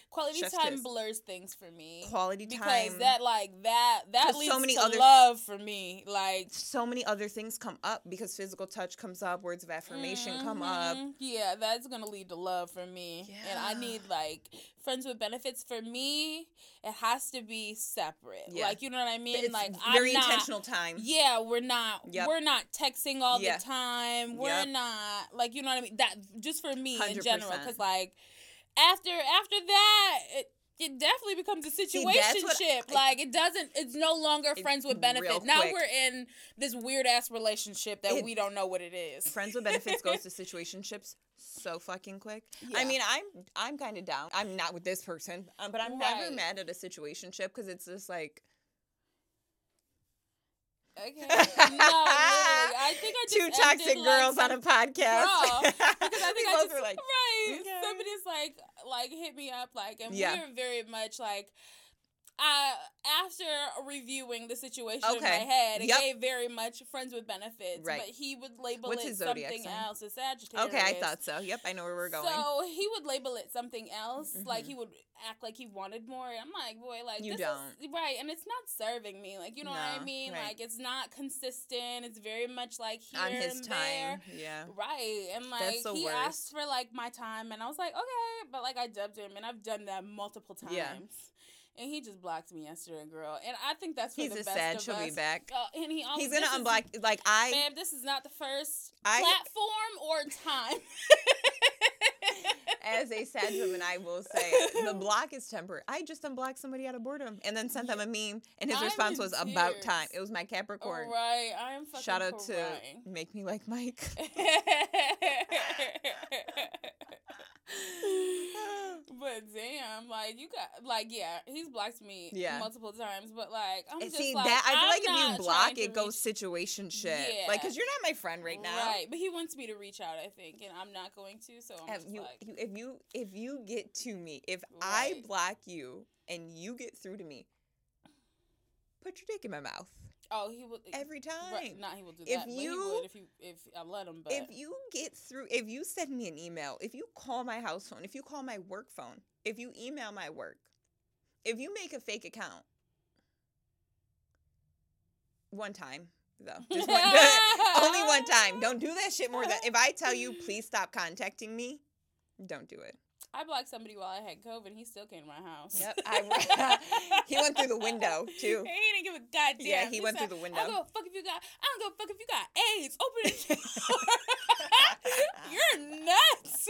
Speaker 3: quality
Speaker 2: Chef's
Speaker 3: time
Speaker 2: kiss.
Speaker 3: blurs things for me.
Speaker 2: quality time
Speaker 3: because
Speaker 2: time.
Speaker 3: that like that that leads
Speaker 2: so many
Speaker 3: to
Speaker 2: other-
Speaker 3: love for me. Like
Speaker 2: so many other things come up because physical touch comes up, words of affirmation come up.
Speaker 3: Mhm. Yeah, that's gonna lead to love for me. And I need like friends with benefits for me. It has to be separate.
Speaker 2: Yeah.
Speaker 3: Like you know what I mean?
Speaker 2: It's
Speaker 3: like
Speaker 2: very
Speaker 3: I'm not,
Speaker 2: intentional time.
Speaker 3: Yeah, we're not.
Speaker 2: Yep.
Speaker 3: We're not texting all
Speaker 2: Yeah.
Speaker 3: the time. We're
Speaker 2: Yep.
Speaker 3: not like you know what I mean. That just for me in general, because like after after that. It, it definitely becomes a
Speaker 2: See, that's what
Speaker 3: situationship.
Speaker 2: I-
Speaker 3: like it doesn't. It's no longer friends with benefits. Now we're in this weird ass relationship that
Speaker 2: It-
Speaker 3: we don't know what it is.
Speaker 2: Friends with benefits goes to situationships so fucking quick. I mean, I'm I'm kind of down. I'm not with this person, um, but I'm never mad at a situationship because it's just like
Speaker 3: Okay. No. I think I
Speaker 2: two toxic
Speaker 3: ended, like,
Speaker 2: girls on a podcast.
Speaker 3: Bro, because I think
Speaker 2: we
Speaker 3: I
Speaker 2: both
Speaker 3: just,
Speaker 2: were like,
Speaker 3: right.
Speaker 2: okay.
Speaker 3: Somebody's like like hit me up like, and
Speaker 2: Yeah.
Speaker 3: we are very much like. Uh, after reviewing the situation in my head, it
Speaker 2: Yep.
Speaker 3: gave very much friends with benefits.
Speaker 2: Right.
Speaker 3: But he would label
Speaker 2: What's
Speaker 3: it something
Speaker 2: sign?
Speaker 3: else. A Sagittarius.
Speaker 2: okay, I thought so. Yep, I know where we're going.
Speaker 3: So he would label it something else. Like
Speaker 2: Mhm.
Speaker 3: he would act like he wanted more. I'm like, boy, like
Speaker 2: You
Speaker 3: this
Speaker 2: don't.
Speaker 3: is right, and it's not serving me. Like you know what I mean?
Speaker 2: right.
Speaker 3: Like it's not consistent. It's very much like here
Speaker 2: on his
Speaker 3: and
Speaker 2: time,
Speaker 3: there.
Speaker 2: yeah.
Speaker 3: Right, and like he
Speaker 2: worst.
Speaker 3: asked for like my time, and I was like, okay, but like I dubbed him, and I've done that multiple times.
Speaker 2: Yeah.
Speaker 3: And he just blocked me yesterday, girl. And I think that's for
Speaker 2: He's
Speaker 3: the
Speaker 2: a
Speaker 3: best
Speaker 2: sad.
Speaker 3: of
Speaker 2: She'll
Speaker 3: us.
Speaker 2: be back.
Speaker 3: Uh, and he always,
Speaker 2: He's gonna
Speaker 3: this is-
Speaker 2: unblock. Like I,
Speaker 3: Babe, this is not the first
Speaker 2: I-
Speaker 3: platform or time.
Speaker 2: as a sad woman, I will say the block is temporary. I just unblocked somebody out of boredom and then sent them a meme, and his
Speaker 3: I'm
Speaker 2: response was about time. It was my Capricorn.
Speaker 3: Right, I am fucking
Speaker 2: Shout out to make me like Mike.
Speaker 3: but damn, like you got like yeah, he's blocked me
Speaker 2: Yeah.
Speaker 3: multiple times, but like I'm
Speaker 2: And
Speaker 3: just
Speaker 2: See
Speaker 3: like,
Speaker 2: that I feel
Speaker 3: I'm
Speaker 2: like if you block, it goes
Speaker 3: situation
Speaker 2: shit.
Speaker 3: Yeah.
Speaker 2: Like, cause you're not my friend right now.
Speaker 3: Right, but he wants me to reach out, I think, and I'm not going to. So I'm
Speaker 2: you,
Speaker 3: like,
Speaker 2: you- if you if you get to me, if I block you and you get through to me, put your dick in my mouth
Speaker 3: oh, he will eh,
Speaker 2: every time.
Speaker 3: Right, not he will do
Speaker 2: If
Speaker 3: that.
Speaker 2: you-
Speaker 3: if you if I let him. But
Speaker 2: if you get through, if you send me an email, if you call my house phone, if you call my work phone, if you email my work, if you make a fake account, one time though, just one, only one time. Don't do that shit more than if I tell you please stop contacting me, Don't do it.
Speaker 3: I blocked somebody while I had COVID. He still came to my house.
Speaker 2: Yep, I- he went through the window, too.
Speaker 3: He didn't give a goddamn.
Speaker 2: Yeah, he went
Speaker 3: said,
Speaker 2: through the
Speaker 3: I don't
Speaker 2: window.
Speaker 3: give fuck if you got. I don't a fuck if you got AIDS. Open the door. You're nuts.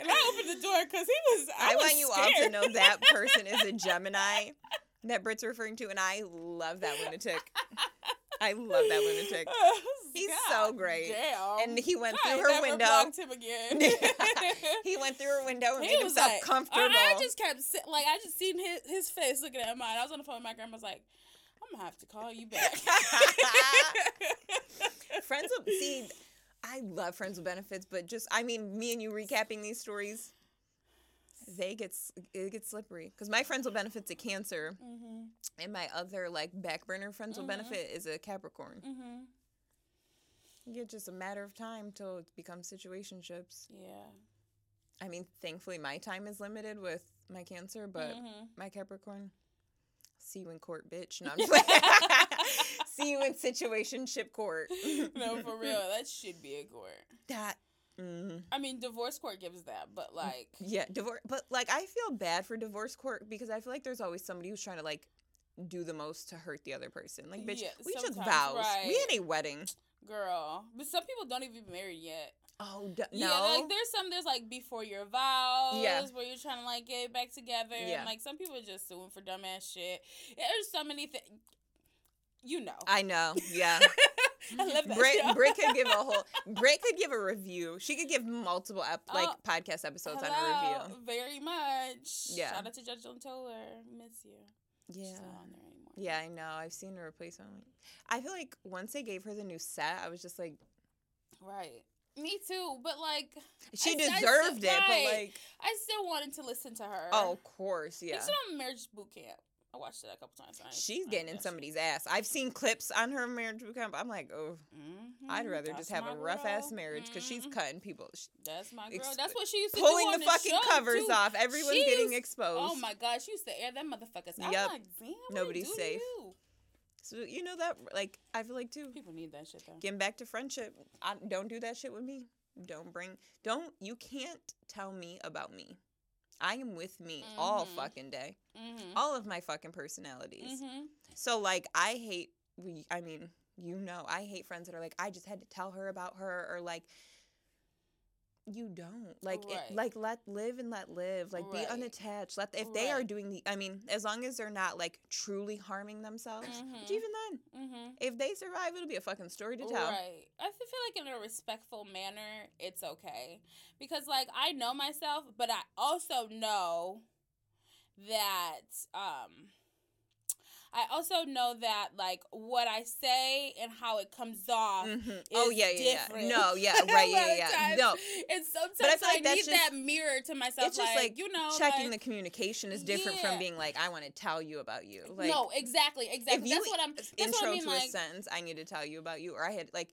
Speaker 3: And I opened the door because he was. I,
Speaker 2: I,
Speaker 3: was
Speaker 2: want you all to know that person is a Gemini that Britt's referring to, and I love that lunatic. I love that lunatic. He's so great.
Speaker 3: Damn.
Speaker 2: And he went
Speaker 3: I
Speaker 2: through her window.
Speaker 3: blocked him again.
Speaker 2: he went through her window and
Speaker 3: He
Speaker 2: made himself
Speaker 3: like,
Speaker 2: comfortable.
Speaker 3: I, I just kept sit, like I just seen his, his face looking at mine. I was on the phone with my grandma. I was like, I'm gonna have to call you back.
Speaker 2: Friends with see, I love friends with benefits, but just I mean, me and you recapping these stories, they get it gets slippery because my friends will benefit to Cancer,
Speaker 3: hmm
Speaker 2: and my other like back burner friends with
Speaker 3: Mhm.
Speaker 2: benefit is a Capricorn.
Speaker 3: hmm
Speaker 2: It's just a matter of time till it becomes situationships.
Speaker 3: Yeah.
Speaker 2: I mean, thankfully my time is limited with my Cancer, but
Speaker 3: Mhm.
Speaker 2: my Capricorn. See you in court, bitch. No, I'm just like, see you in situationship court.
Speaker 3: no, for real, that should be a court.
Speaker 2: That. Mm,
Speaker 3: I mean, divorce court gives that, but like,
Speaker 2: yeah, divorce. But like, I feel bad for divorce court because I feel like there's always somebody who's trying to like do the most to hurt the other person. Like, bitch,
Speaker 3: Yeah,
Speaker 2: we took vows. We
Speaker 3: right.
Speaker 2: had a wedding.
Speaker 3: girl, but some people don't even be married yet.
Speaker 2: Oh d-
Speaker 3: Yeah,
Speaker 2: no.
Speaker 3: like there's some there's like before your vows,
Speaker 2: Yeah.
Speaker 3: where you're trying to like get back together,
Speaker 2: Yeah.
Speaker 3: and like some people are just suing for dumbass shit. There's so many things, you know.
Speaker 2: I know. Yeah.
Speaker 3: I love that
Speaker 2: Brit,
Speaker 3: show.
Speaker 2: Brit could give a whole. Brit could give a review. She could give multiple ep, oh, like
Speaker 3: Oh,
Speaker 2: podcast episodes on a review.
Speaker 3: very much.
Speaker 2: Yeah.
Speaker 3: Shout out to Judge John Toler. Miss you. She's
Speaker 2: Yeah.
Speaker 3: not on there anymore.
Speaker 2: Yeah, I know. I've seen her replacement. I feel like once they gave her the new set, I was just like,
Speaker 3: Right. Me too, but like
Speaker 2: she
Speaker 3: I- I
Speaker 2: deserved
Speaker 3: said-
Speaker 2: it. But like,
Speaker 3: I still wanted to listen to her.
Speaker 2: oh, of course, yeah.
Speaker 3: She's on Marriage Boot Camp. I watched it a couple times.
Speaker 2: She's getting in somebody's ass. I've seen clips on her marriage boot camp. I'm like, oh.
Speaker 3: Mhm,
Speaker 2: I'd rather
Speaker 3: that's
Speaker 2: just have a rough ass marriage because she's
Speaker 3: Mhm.
Speaker 2: cutting people,
Speaker 3: That's my girl. That's what she used to
Speaker 2: pulling
Speaker 3: do
Speaker 2: the fucking
Speaker 3: show,
Speaker 2: covers
Speaker 3: too.
Speaker 2: off. Everyone's getting
Speaker 3: used-
Speaker 2: exposed.
Speaker 3: Oh my god, she used to air them motherfuckers. I'm
Speaker 2: Yep.
Speaker 3: like, damn, what
Speaker 2: Nobody's
Speaker 3: do
Speaker 2: safe.
Speaker 3: you?
Speaker 2: So you know that, like, I feel like too.
Speaker 3: People need that shit though.
Speaker 2: Getting back to friendship, I, don't do that shit with me. Don't bring, don't. You can't tell me about me. I am with me all
Speaker 3: Mhm.
Speaker 2: fucking day.
Speaker 3: Mm-hmm.
Speaker 2: All of my fucking personalities.
Speaker 3: Mm-hmm.
Speaker 2: So like I hate we I mean, you know, I hate friends that are like I just had to tell her about her or like you don't. Like it, like let live and let live. Like be unattached. Let if they are doing the I mean, as long as they're not like truly harming themselves. But
Speaker 3: Mhm.
Speaker 2: even then,
Speaker 3: Mm-hmm.
Speaker 2: if they survive, it'll be a fucking story to tell.
Speaker 3: Right. I feel feel like in a respectful manner, it's okay. Because like I know myself, but I also know that um I also know that like what I say and how it comes off
Speaker 2: Mhm.
Speaker 3: is
Speaker 2: Oh yeah, yeah, yeah. No, yeah, right, yeah, yeah.
Speaker 3: times.
Speaker 2: No,
Speaker 3: And sometimes
Speaker 2: I
Speaker 3: I,
Speaker 2: feel like that's
Speaker 3: need
Speaker 2: just-
Speaker 3: that mirror to myself.
Speaker 2: it's just like,
Speaker 3: you know,
Speaker 2: checking the communication is different
Speaker 3: Yeah.
Speaker 2: from being like I want to tell you about you. Like
Speaker 3: no, exactly, exactly.
Speaker 2: if you
Speaker 3: That's what I'm. That's
Speaker 2: intro
Speaker 3: what I mean.
Speaker 2: to
Speaker 3: Like,
Speaker 2: a sentence, I need to tell you about you, or I had like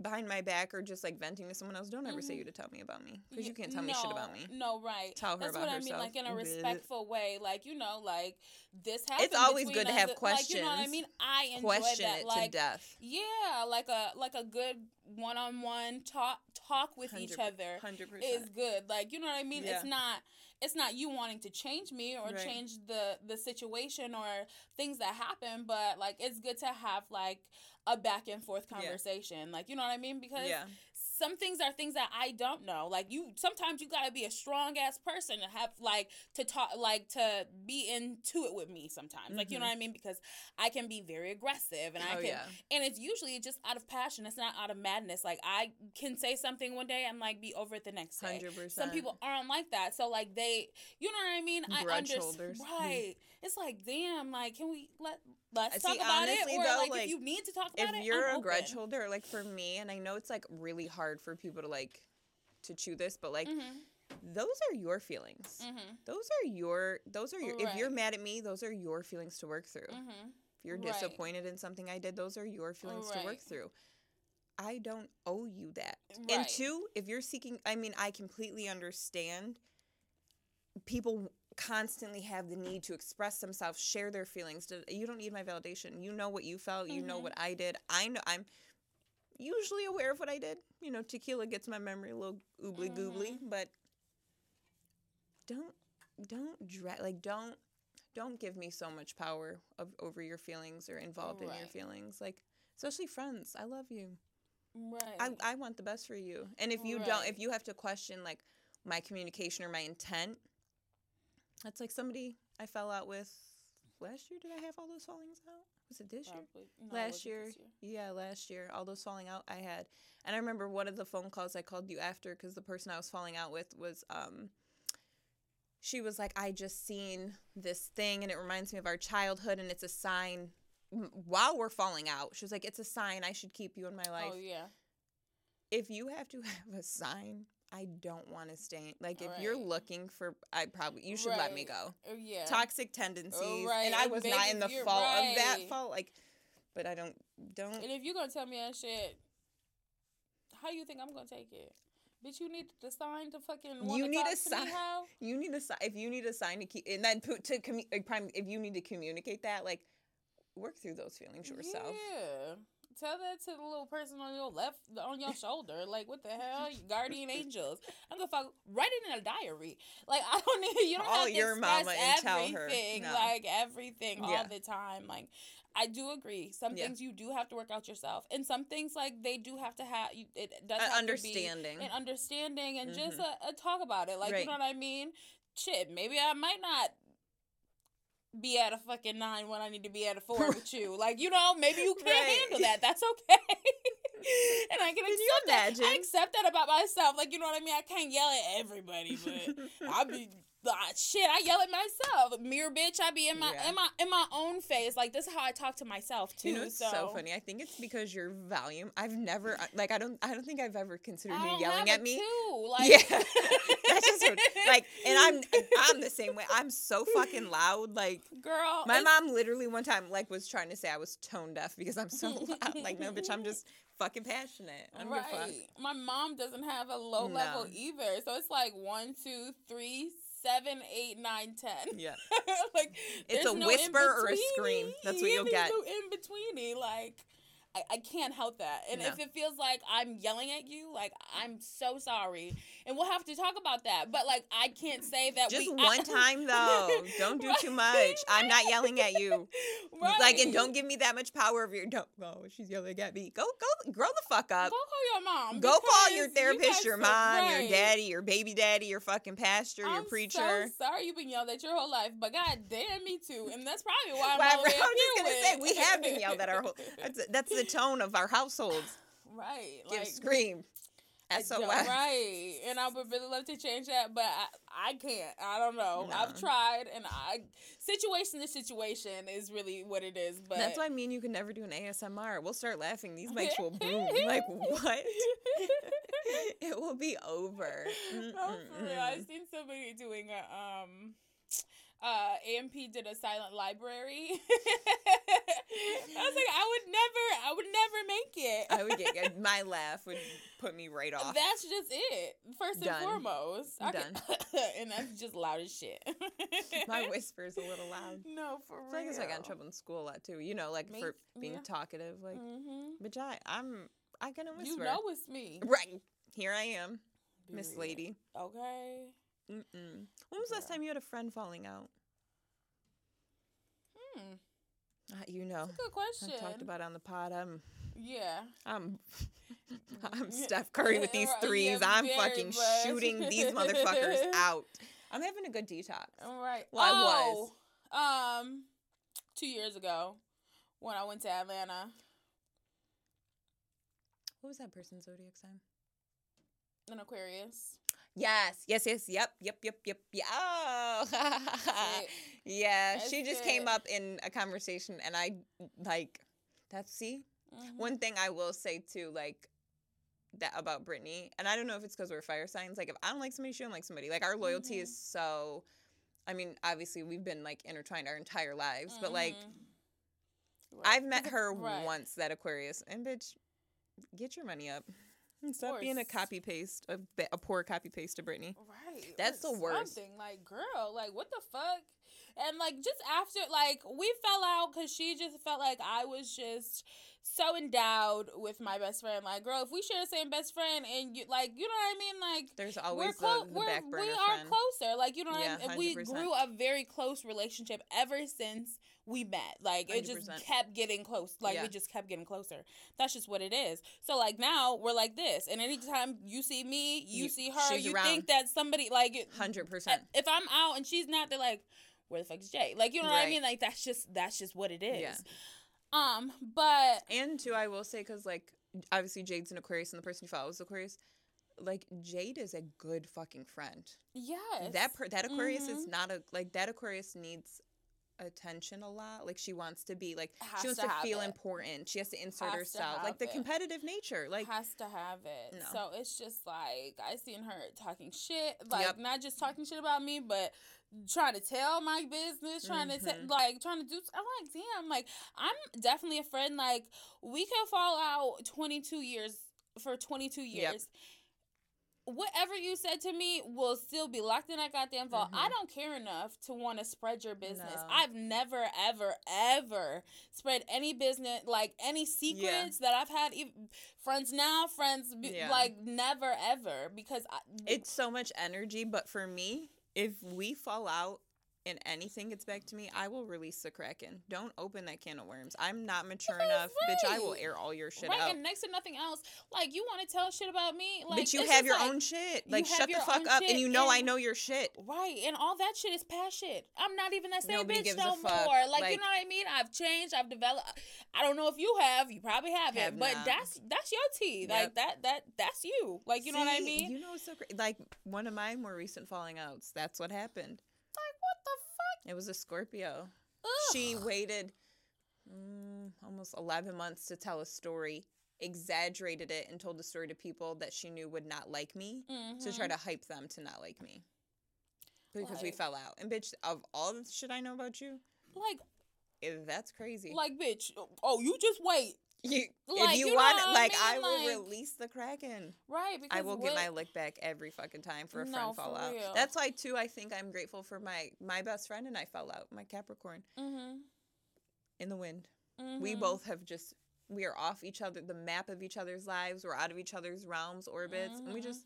Speaker 2: behind my back, or just like venting to someone else. Don't ever say
Speaker 3: Mhm.
Speaker 2: you to tell me about me because you can't tell me shit about me.
Speaker 3: No, right.
Speaker 2: Tell her
Speaker 3: That's
Speaker 2: about
Speaker 3: what
Speaker 2: herself.
Speaker 3: I mean, like in a respectful way. Like you know, like this happened.
Speaker 2: It's
Speaker 3: always
Speaker 2: good to have
Speaker 3: that- Like, you know what I mean? I enjoy
Speaker 2: Question
Speaker 3: that.
Speaker 2: it
Speaker 3: like
Speaker 2: to death.
Speaker 3: yeah, like a like a good one on one talk talk with each other
Speaker 2: Hundred
Speaker 3: is
Speaker 2: percent.
Speaker 3: good. Like you know what I mean?
Speaker 2: Yeah.
Speaker 3: It's not it's not you wanting to change me or
Speaker 2: Right.
Speaker 3: change the the situation or things that happen, but like it's good to have like a back and forth
Speaker 2: Yeah.
Speaker 3: conversation. Like you know what I mean? Because
Speaker 2: Yeah.
Speaker 3: some things are things that I don't know. Like you sometimes you gotta be a strong ass person to have like to talk like to be into it with me sometimes. Like you know
Speaker 2: Mhm.
Speaker 3: what I mean? Because I can be very aggressive and I
Speaker 2: Oh
Speaker 3: can
Speaker 2: yeah.
Speaker 3: and it's usually just out of passion. It's not out of madness. Like I can say something one day and like be over it the next day.
Speaker 2: Hundred percent.
Speaker 3: Some people aren't like that. So like they, you know what I mean? I
Speaker 2: Grudge
Speaker 3: understand.
Speaker 2: holders. Mm.
Speaker 3: Right. It's like damn. Like can we let let's
Speaker 2: I
Speaker 3: talk about
Speaker 2: honestly,
Speaker 3: it, or
Speaker 2: though,
Speaker 3: like,
Speaker 2: like,
Speaker 3: if you need to talk about it,
Speaker 2: if
Speaker 3: you're
Speaker 2: a grudge holder, like for me, and I know it's like really hard for people to like to chew this, but like
Speaker 3: Mhm.
Speaker 2: those are your feelings.
Speaker 3: Mhm.
Speaker 2: Those are your those are your if you're mad at me, those are your feelings to work through.
Speaker 3: Mhm.
Speaker 2: If you're
Speaker 3: Right.
Speaker 2: disappointed in something I did, those are your feelings to work through. I don't owe you that. And two, if you're seeking, I mean, I completely understand people constantly have the need to express themselves, share their feelings. You don't need my validation. You know what you felt, you know what I did. I know I'm usually aware of what I did. You know, tequila gets my memory a little oobly goobly,
Speaker 3: Mhm.
Speaker 2: but don't don't dread like don't don't give me so much power of, over your feelings or involved in your feelings like especially friends i love you
Speaker 3: Right.
Speaker 2: I, I want the best for you and if you don't if you have to question like my communication or my intent that's like somebody i fell out with last year. Did i have all those fallings out? Was it this year?
Speaker 3: No,
Speaker 2: last year,
Speaker 3: year.
Speaker 2: yeah last year. All those falling out i had. And i remember one of the phone calls i called you after because the person i was falling out with was um she was like i just seen this thing and it reminds me of our childhood and it's a sign while we're falling out. She was like it's a sign i should keep you in my life.
Speaker 3: Oh yeah.
Speaker 2: if you have to have a sign i don't want to stay like if you're looking for i probably you should let me go
Speaker 3: Oh yeah.
Speaker 2: toxic tendencies oh,
Speaker 3: right,
Speaker 2: and i was not in the fault of that
Speaker 3: right.
Speaker 2: fault like but i don't don't
Speaker 3: And if you're gonna tell me that shit, how you think I'm gonna take it? Bitch, you need the sign to fucking.
Speaker 2: You need a sign. You need a sign. if you need a sign to keep and then put to commu- like, prime if you need to communicate that like work through those feelings yourself.
Speaker 3: Yeah. Tell that to the little person on your left, on your shoulder. Like, what the hell? Guardian angels. I'm gonna fuck. Write it in a diary. Like, I don't need. You don't
Speaker 2: Call
Speaker 3: have to
Speaker 2: your mama and tell her.
Speaker 3: everything.
Speaker 2: No.
Speaker 3: Like everything all the time. Like, I do agree. Some
Speaker 2: Yeah.
Speaker 3: things you do have to work out yourself, and some things like they do have to have. It does have
Speaker 2: understanding.
Speaker 3: to be an understanding and just
Speaker 2: Mhm.
Speaker 3: a, a talk about it. Like,
Speaker 2: Right.
Speaker 3: you know what I mean? Shit, maybe I might not be at a fucking nine when I need to be at a four with you. Like, you know, maybe you can't
Speaker 2: Right.
Speaker 3: handle that. That's okay. and I can,
Speaker 2: Can
Speaker 3: accept that. I accept that about myself. Like, you know what I mean? I can't yell at everybody, but I'll be shit, I yell at myself. Mirror bitch, I be in my
Speaker 2: Yeah.
Speaker 3: in my in my own face. Like this is how I talk to myself too.
Speaker 2: You know, it's so, funny. I think it's because your volume. I've never uh, like I don't I don't think I've ever considered
Speaker 3: I
Speaker 2: you yelling at me.
Speaker 3: Too. Like,
Speaker 2: yeah, that's just what, like, and I'm I'm the same way. I'm so fucking loud. Like
Speaker 3: girl.
Speaker 2: my mom literally one time like was trying to say I was tone deaf because I'm so loud. Like no, bitch, I'm just fucking passionate. I don't fuck.
Speaker 3: Right. My mom doesn't have a low level either. So it's like one, two, three, seven, eight, nine, ten.
Speaker 2: Yeah.
Speaker 3: like
Speaker 2: It's a
Speaker 3: no
Speaker 2: whisper or a scream. That's what you'll get.
Speaker 3: No in betweeny. Like I, I can't help that. And
Speaker 2: No.
Speaker 3: if it feels like I'm yelling at you, like I'm so sorry. And we'll have to talk about that. But like I can't say that
Speaker 2: Just
Speaker 3: we
Speaker 2: one time though. Don't do too much. I'm not yelling at you. Like, and don't give me that much power over your. Don't. Oh, she's yelling at me. Go, go, grow the fuck up.
Speaker 3: Go call your mom.
Speaker 2: Go call your
Speaker 3: because you
Speaker 2: therapist, your mom, your daddy, your baby daddy, your fucking pastor, your
Speaker 3: I'm
Speaker 2: preacher.
Speaker 3: So sorry you've been yelled at your whole life, but god damn me too, and that's probably why I'm
Speaker 2: Well,
Speaker 3: all the way
Speaker 2: I
Speaker 3: up
Speaker 2: was just gonna say we have been yelled at our whole. That's that's the tone of our households.
Speaker 3: right,
Speaker 2: Give
Speaker 3: like
Speaker 2: scream. SOS.
Speaker 3: right, and I would really love to change that, but I, I can't. I don't know.
Speaker 2: No.
Speaker 3: I've tried, and I situation to situation is really what it is. But
Speaker 2: That's why I mean you can never do an ASMR. We'll start laughing. These mics will boom. Like what? it will be over.
Speaker 3: Oh, for real. I
Speaker 2: Mm-mm-mm.
Speaker 3: seen somebody doing a um uh AMP did a silent library. I was like, I would never I would never make it.
Speaker 2: I would get my laugh would put me right off.
Speaker 3: That's just it. First and
Speaker 2: Done.
Speaker 3: foremost. I
Speaker 2: Done.
Speaker 3: and that's just loud as shit.
Speaker 2: my whisper is a little loud.
Speaker 3: No, for
Speaker 2: I
Speaker 3: real.
Speaker 2: it's like I got in trouble in school a lot too. You know, like
Speaker 3: Me-
Speaker 2: for being
Speaker 3: yeah.
Speaker 2: talkative. Like,
Speaker 3: hmm
Speaker 2: bitch, I, I'm, I can whisper.
Speaker 3: You know it's me.
Speaker 2: right here I am, Miss Lady.
Speaker 3: Okay.
Speaker 2: Mm-mm. When was the last time you had a friend falling out?
Speaker 3: Hmm.
Speaker 2: Uh, you know,
Speaker 3: Good question.
Speaker 2: I've talked about it on the pod. I'm,
Speaker 3: Yeah.
Speaker 2: I'm, I'm Steph Curry with these threes.
Speaker 3: yeah,
Speaker 2: I'm fucking
Speaker 3: much.
Speaker 2: shooting these motherfuckers out. I'm having a good detox.
Speaker 3: All right.
Speaker 2: Well, I was.
Speaker 3: oh, Um, two years ago, when I went to Atlanta,
Speaker 2: What was that person's zodiac sign?
Speaker 3: An Aquarius.
Speaker 2: Yes, yes, yes, yep, yep, yep, yep, yeah. Oh, yeah.
Speaker 3: That's
Speaker 2: she just came up in a conversation, and I like that's see
Speaker 3: Mhm.
Speaker 2: one thing I will say too, like that about Brittany, and I don't know if it's because we're fire signs. Like if I don't like somebody, she don't like somebody. Like our loyalty
Speaker 3: Mhm.
Speaker 2: is so. I mean, obviously we've been like intertwined our entire lives, but like
Speaker 3: Mhm. Right.
Speaker 2: I've met her
Speaker 3: right.
Speaker 2: once, that Aquarius, and bitch, get your money up. Stop being a copy paste, a, a poor copy paste to Brittany.
Speaker 3: Right.
Speaker 2: That's
Speaker 3: or
Speaker 2: the worst.
Speaker 3: Something like, girl, like, what the fuck? And like, just after, like, we fell out because she just felt like I was just so endowed with my best friend. Like, girl, if we share the same best friend, and you like, you know what I mean? Like,
Speaker 2: There's
Speaker 3: we're
Speaker 2: always the, the
Speaker 3: we're, we are
Speaker 2: friend.
Speaker 3: closer. Like, you know what
Speaker 2: Yeah,
Speaker 3: I mean? We
Speaker 2: 100%.
Speaker 3: grew a very close relationship ever since we met. Like, it just
Speaker 2: 100%.
Speaker 3: kept getting close. Like,
Speaker 2: Yeah.
Speaker 3: we just kept getting closer. That's just what it is. So, like, now we're like this, and anytime you see me, you,
Speaker 2: You-
Speaker 3: see her, you
Speaker 2: around.
Speaker 3: think that somebody like
Speaker 2: Hundred percent.
Speaker 3: if I'm out and she's not, they're like, where the fuck is Jay? Like, you know what I mean? Like, that's just that's just what it is.
Speaker 2: Yeah.
Speaker 3: Um, but
Speaker 2: And too, I will say, because like obviously Jade's an Aquarius, and the person you follow is Aquarius. Like Jade is a good fucking friend.
Speaker 3: yes,
Speaker 2: That per- that Aquarius is
Speaker 3: Mhm.
Speaker 2: not a like that Aquarius needs attention a lot. Like she wants to be like she wants
Speaker 3: to
Speaker 2: to, feel
Speaker 3: it.
Speaker 2: important. She has to insert
Speaker 3: Has
Speaker 2: herself.
Speaker 3: have
Speaker 2: Like the
Speaker 3: it.
Speaker 2: competitive nature. Like
Speaker 3: has to have it.
Speaker 2: No.
Speaker 3: So it's just like I seen her talking shit, like
Speaker 2: Yep.
Speaker 3: not just talking shit about me, but trying to tell my business, trying to
Speaker 2: Mhm.
Speaker 3: t- like trying to do. I'm like, damn, like I'm definitely a friend. Like we could fall out 22 years for 22
Speaker 2: Yep.
Speaker 3: Whatever you said to me will still be locked in that goddamn vault. I
Speaker 2: Mhm.
Speaker 3: don't care enough to want to spread your business.
Speaker 2: No.
Speaker 3: I've never, ever, ever spread any business, like any secrets that I've had. Even, friends now, friends be,
Speaker 2: Yeah.
Speaker 3: like never, ever, because I,
Speaker 2: it's so much energy. But for me, if we fall out and anything gets back to me, I will release the kraken. Don't open that can of worms. I'm not mature enough, bitch. I will air all your shit
Speaker 3: right.
Speaker 2: out.
Speaker 3: And next to nothing else, like you want to tell shit about me, like
Speaker 2: but you have your
Speaker 3: like-
Speaker 2: own shit. Like shut the fuck up, and you know I know your shit.
Speaker 3: Right, and all that shit is past shit. I'm not even that same
Speaker 2: Nobody
Speaker 3: bitch no more. Like, you know what I mean? I've changed. I've developed. I don't know if you have. You probably haven't.
Speaker 2: Have
Speaker 3: but
Speaker 2: not.
Speaker 3: that's that's your tea.
Speaker 2: Yep.
Speaker 3: Like that that that's you. Like you know what I mean?
Speaker 2: You know what's so crazy? Like one of my more recent falling outs. That's what happened.
Speaker 3: Like what the fuck?
Speaker 2: It was a Scorpio.
Speaker 3: Ugh.
Speaker 2: She waited mm, almost 11 months to tell a story, exaggerated it, and told the story to people that she knew would not like me to try
Speaker 3: Mhm.
Speaker 2: to hype them to not like me. Because we fell out. And bitch, of all the shit I know about you,
Speaker 3: like
Speaker 2: eh, that's crazy.
Speaker 3: like bitch. Oh, you just wait.
Speaker 2: You,
Speaker 3: like,
Speaker 2: if you,
Speaker 3: you
Speaker 2: want,
Speaker 3: what I
Speaker 2: like,
Speaker 3: mean?
Speaker 2: I will
Speaker 3: Like-
Speaker 2: release the Kraken.
Speaker 3: Right, because
Speaker 2: I will
Speaker 3: what,
Speaker 2: get my lick back every fucking time for a
Speaker 3: No,
Speaker 2: friend
Speaker 3: for
Speaker 2: fall out.
Speaker 3: real.
Speaker 2: That's why too. I think I'm grateful for my my best friend and I fell out. My Capricorn
Speaker 3: Mhm.
Speaker 2: in the wind.
Speaker 3: Mhm.
Speaker 2: We both have just we are off each other, the map of each other's lives. We're out of each other's realms, orbits, and we
Speaker 3: Mhm.
Speaker 2: just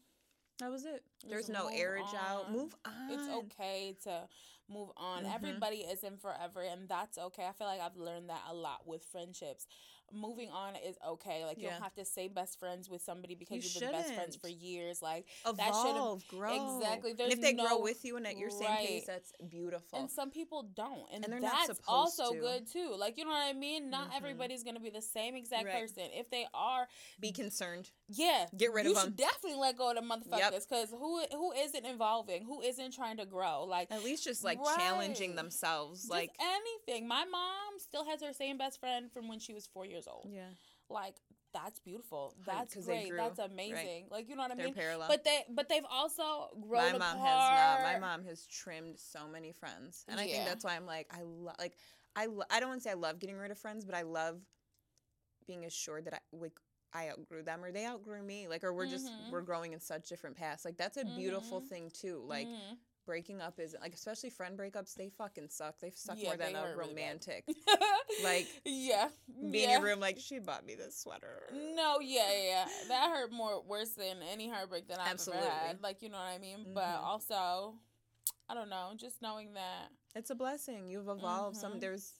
Speaker 2: that was it. There's
Speaker 3: Just
Speaker 2: no airage out. Move on.
Speaker 3: It's okay to move on.
Speaker 2: Mhm.
Speaker 3: Everybody isn't forever, and that's okay. I feel like I've learned that a lot with friendships. Moving on is okay. Like you
Speaker 2: Yeah.
Speaker 3: don't have to stay best friends with somebody because
Speaker 2: You
Speaker 3: you've been best friends for years. Like that shouldn't-
Speaker 2: Evolve, grow.
Speaker 3: Exactly.
Speaker 2: And
Speaker 3: There's
Speaker 2: if they
Speaker 3: no-
Speaker 2: grow with you and at your same pace, that's beautiful.
Speaker 3: and some people don't, and,
Speaker 2: And they're not
Speaker 3: that's also
Speaker 2: to.
Speaker 3: good too. Like you know what I mean. Not
Speaker 2: Mhm.
Speaker 3: everybody's gonna be the same exact
Speaker 2: Right.
Speaker 3: person. If they are,
Speaker 2: Be concerned.
Speaker 3: yeah,
Speaker 2: Get rid
Speaker 3: you
Speaker 2: of
Speaker 3: should
Speaker 2: them.
Speaker 3: definitely let go of the motherfuckers because who who isn't evolving? Who isn't trying to grow? Like
Speaker 2: At least just like challenging themselves.
Speaker 3: Just
Speaker 2: Like
Speaker 3: anything. My mom still has her same best friend from when she was four years old.
Speaker 2: yeah,
Speaker 3: Like that's beautiful. That's great.
Speaker 2: grew,
Speaker 3: That's
Speaker 2: right.
Speaker 3: amazing. Like you know what I
Speaker 2: they're
Speaker 3: mean.
Speaker 2: parallel.
Speaker 3: But they but they've also
Speaker 2: my
Speaker 3: grown
Speaker 2: mom
Speaker 3: apart.
Speaker 2: has not. My mom has trimmed so many friends, and I think that's why I'm like I love like I lo- I don't want to say I love getting rid of friends, but I love being assured that I like I outgrew them or they outgrew me, like or we're just
Speaker 3: Mhm.
Speaker 2: we're growing in such different paths. Like that's a beautiful
Speaker 3: Mhm.
Speaker 2: thing too. Like
Speaker 3: Mhm.
Speaker 2: Breaking up is like especially friend breakups. They fucking suck. They suck
Speaker 3: Yeah,
Speaker 2: more than a
Speaker 3: hurt really
Speaker 2: romantic. like,
Speaker 3: yeah,
Speaker 2: Be in
Speaker 3: yeah.
Speaker 2: your room like she bought me this sweater.
Speaker 3: No, yeah, yeah. That hurt more worse than any heartbreak that I've
Speaker 2: Absolutely.
Speaker 3: ever had. Like you know what I mean. But
Speaker 2: Mhm.
Speaker 3: also, I don't know. Just knowing that
Speaker 2: It's a blessing. You've evolved. Some
Speaker 3: Mhm.
Speaker 2: there's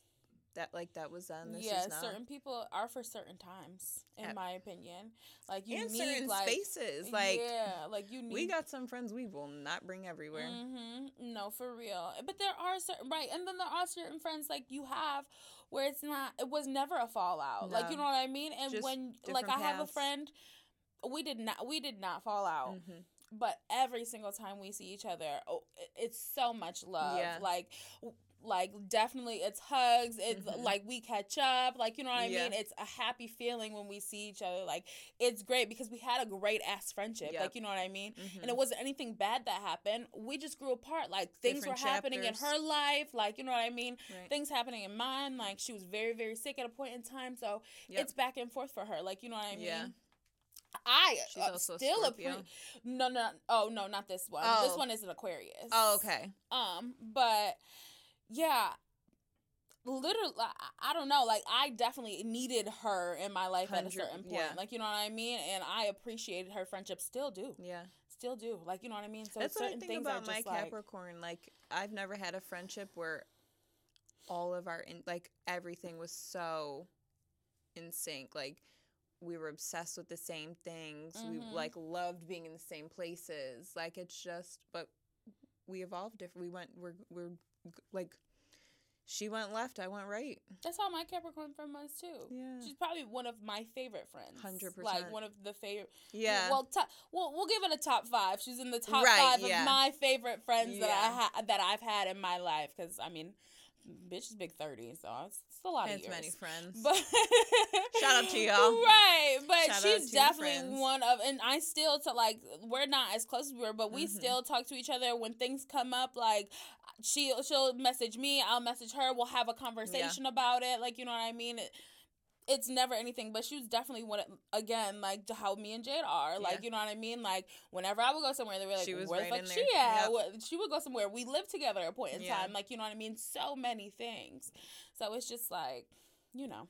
Speaker 2: that like that was then. This
Speaker 3: yeah, certain people are for certain times, in my opinion. Like you
Speaker 2: and
Speaker 3: need
Speaker 2: certain
Speaker 3: like
Speaker 2: spaces. Like
Speaker 3: yeah, like you need.
Speaker 2: we got some friends we will not bring everywhere.
Speaker 3: Mm-hmm. No, for real. But there are certain right, and then there are certain friends like you have where it's not. It was never a fallout. Like you know what I mean. And
Speaker 2: Just
Speaker 3: when like I have a friend, we did not. We did not fall out.
Speaker 2: Mhm.
Speaker 3: But every single time we see each other, oh, it's so much love.
Speaker 2: Yeah.
Speaker 3: Like. Like definitely, it's hugs. It's
Speaker 2: Mhm.
Speaker 3: like we catch up. Like you know what I
Speaker 2: Yeah.
Speaker 3: mean. It's a happy feeling when we see each other. Like it's great because we had a great ass friendship.
Speaker 2: Yep.
Speaker 3: Like you know what I mean
Speaker 2: Mhm.
Speaker 3: and it wasn't anything bad that happened. We just grew apart. Like things
Speaker 2: Different
Speaker 3: were happening in her life, like you know what I mean.
Speaker 2: Right.
Speaker 3: Things happening in mine. Like she was very, very sick at a point in time, so
Speaker 2: Yep.
Speaker 3: it's back and forth for her. Like you know what I mean.
Speaker 2: Yeah.
Speaker 3: I
Speaker 2: She's
Speaker 3: uh,
Speaker 2: also
Speaker 3: still appreciate. No, no, oh no, not this one. This
Speaker 2: Oh.
Speaker 3: one is an Aquarius.
Speaker 2: Oh, okay.
Speaker 3: Um, but yeah, literally I, don't know like i definitely needed her in my life at a certain point
Speaker 2: yeah.
Speaker 3: like you know what i mean and i appreciated her friendship still do
Speaker 2: Yeah.
Speaker 3: still do like you know what i mean so
Speaker 2: That's what I
Speaker 3: certain
Speaker 2: think about my
Speaker 3: just like
Speaker 2: Capricorn. Like, I've never had a friendship where all of our in, like everything was so in sync. Like we were obsessed with the same things.
Speaker 3: Mhm.
Speaker 2: We like loved being in the same places. Like it's just, but we evolved different. We went. We're we're like. She went left. I went right.
Speaker 3: that's how my capricorn friend was too
Speaker 2: Yeah.
Speaker 3: she's probably one of my favorite friends
Speaker 2: 100%.
Speaker 3: like one of the favorite
Speaker 2: Yeah.
Speaker 3: well top well we'll give it a top five she's in the top
Speaker 2: Right,
Speaker 3: five
Speaker 2: yeah.
Speaker 3: of my favorite friends that i ha- that i've had in my life because i mean bitch is big 30 so it's, it's a lot of years
Speaker 2: many friends.
Speaker 3: But
Speaker 2: Shout out to y'all.
Speaker 3: Right, but
Speaker 2: Shout
Speaker 3: she's definitely one of, and I still to like we're not as close as we were, but we
Speaker 2: Mhm.
Speaker 3: still talk to each other when things come up. Like she she'll message me, I'll message her. We'll have a conversation about it. Like you know what I mean. It, it's never anything, but she was definitely one. Again, like to how me and Jade are, like
Speaker 2: Yeah.
Speaker 3: you know what I mean. Like whenever I would go somewhere, they were like,
Speaker 2: She was
Speaker 3: "Where
Speaker 2: right
Speaker 3: the fuck she at?"
Speaker 2: Yep.
Speaker 3: She would go somewhere. We lived together at a point in
Speaker 2: Yeah.
Speaker 3: time, like you know what I mean. So many things. So it's just like, you know,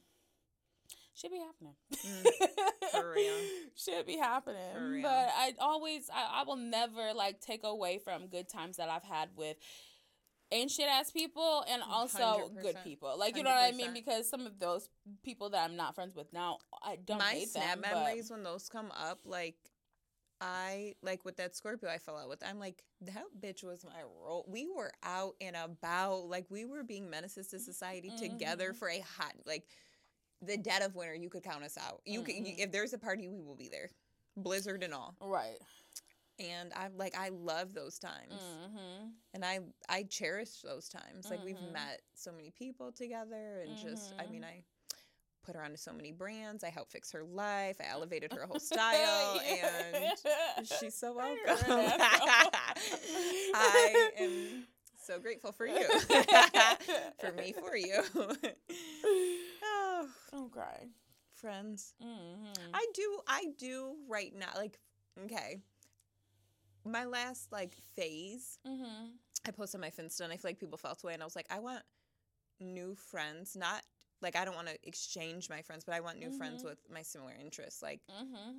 Speaker 3: should be happening.
Speaker 2: Mm, for real.
Speaker 3: should be happening. But I always, I, I will never like take away from good times that I've had with shit ass people and also good
Speaker 2: 100%.
Speaker 3: people. Like you know what I mean? Because some of those people that I'm not friends with now, I don't
Speaker 2: my
Speaker 3: hate
Speaker 2: snap
Speaker 3: them.
Speaker 2: memories when those come up like i like with that scorpio i fell out with i'm like that bitch was my role we were out and about like we were being menaces to society together
Speaker 3: Mhm.
Speaker 2: for a hot like the dead of winter you could count us out you could
Speaker 3: Mhm.
Speaker 2: if there's a party we will be there blizzard and all
Speaker 3: But right.
Speaker 2: And i'm like i love those times.
Speaker 3: Mm-hmm.
Speaker 2: and i i cherish those times. Like we've
Speaker 3: Mhm.
Speaker 2: met so many people together and just i mean i put her onto so many brands. I helped fix her life. I elevated her whole style and she's so welcome. i am so grateful for you. For me for you. Oh.
Speaker 3: I'm crying.
Speaker 2: friends.
Speaker 3: Mm-hmm.
Speaker 2: i do i do right now like okay my last like phase
Speaker 3: mm-hmm.
Speaker 2: I posted my Finsta and I feel like people felt away and I was like, I want new friends, not like I don't want to exchange my friends, but I want new friends
Speaker 3: Mhm.
Speaker 2: with my similar interests. Like
Speaker 3: Mm-hmm.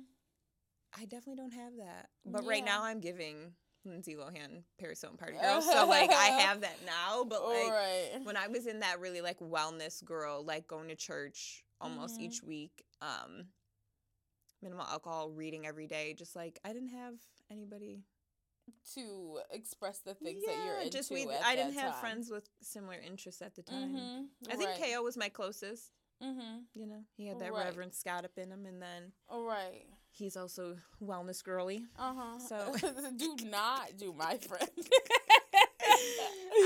Speaker 2: I definitely don't have that. But right now I'm giving Lindsay Lohan Paris Hilton Party Girl. so like I have that now, but like
Speaker 3: right.
Speaker 2: when I was in that really like wellness girl, like going to church almost
Speaker 3: Mhm.
Speaker 2: each week, um, minimal alcohol, reading every day, just like I didn't have anybody
Speaker 3: to express the things that you're into.
Speaker 2: just we. I didn't have
Speaker 3: time.
Speaker 2: friends with similar interests at the time.
Speaker 3: Mhm,
Speaker 2: I think
Speaker 3: right.
Speaker 2: KO was my closest.
Speaker 3: Mm-hmm.
Speaker 2: You know, he had that
Speaker 3: Right.
Speaker 2: Reverend Scott up in him, and then oh
Speaker 3: Right.
Speaker 2: he's also wellness girly.
Speaker 3: Uh huh.
Speaker 2: So-
Speaker 3: do not do my friend.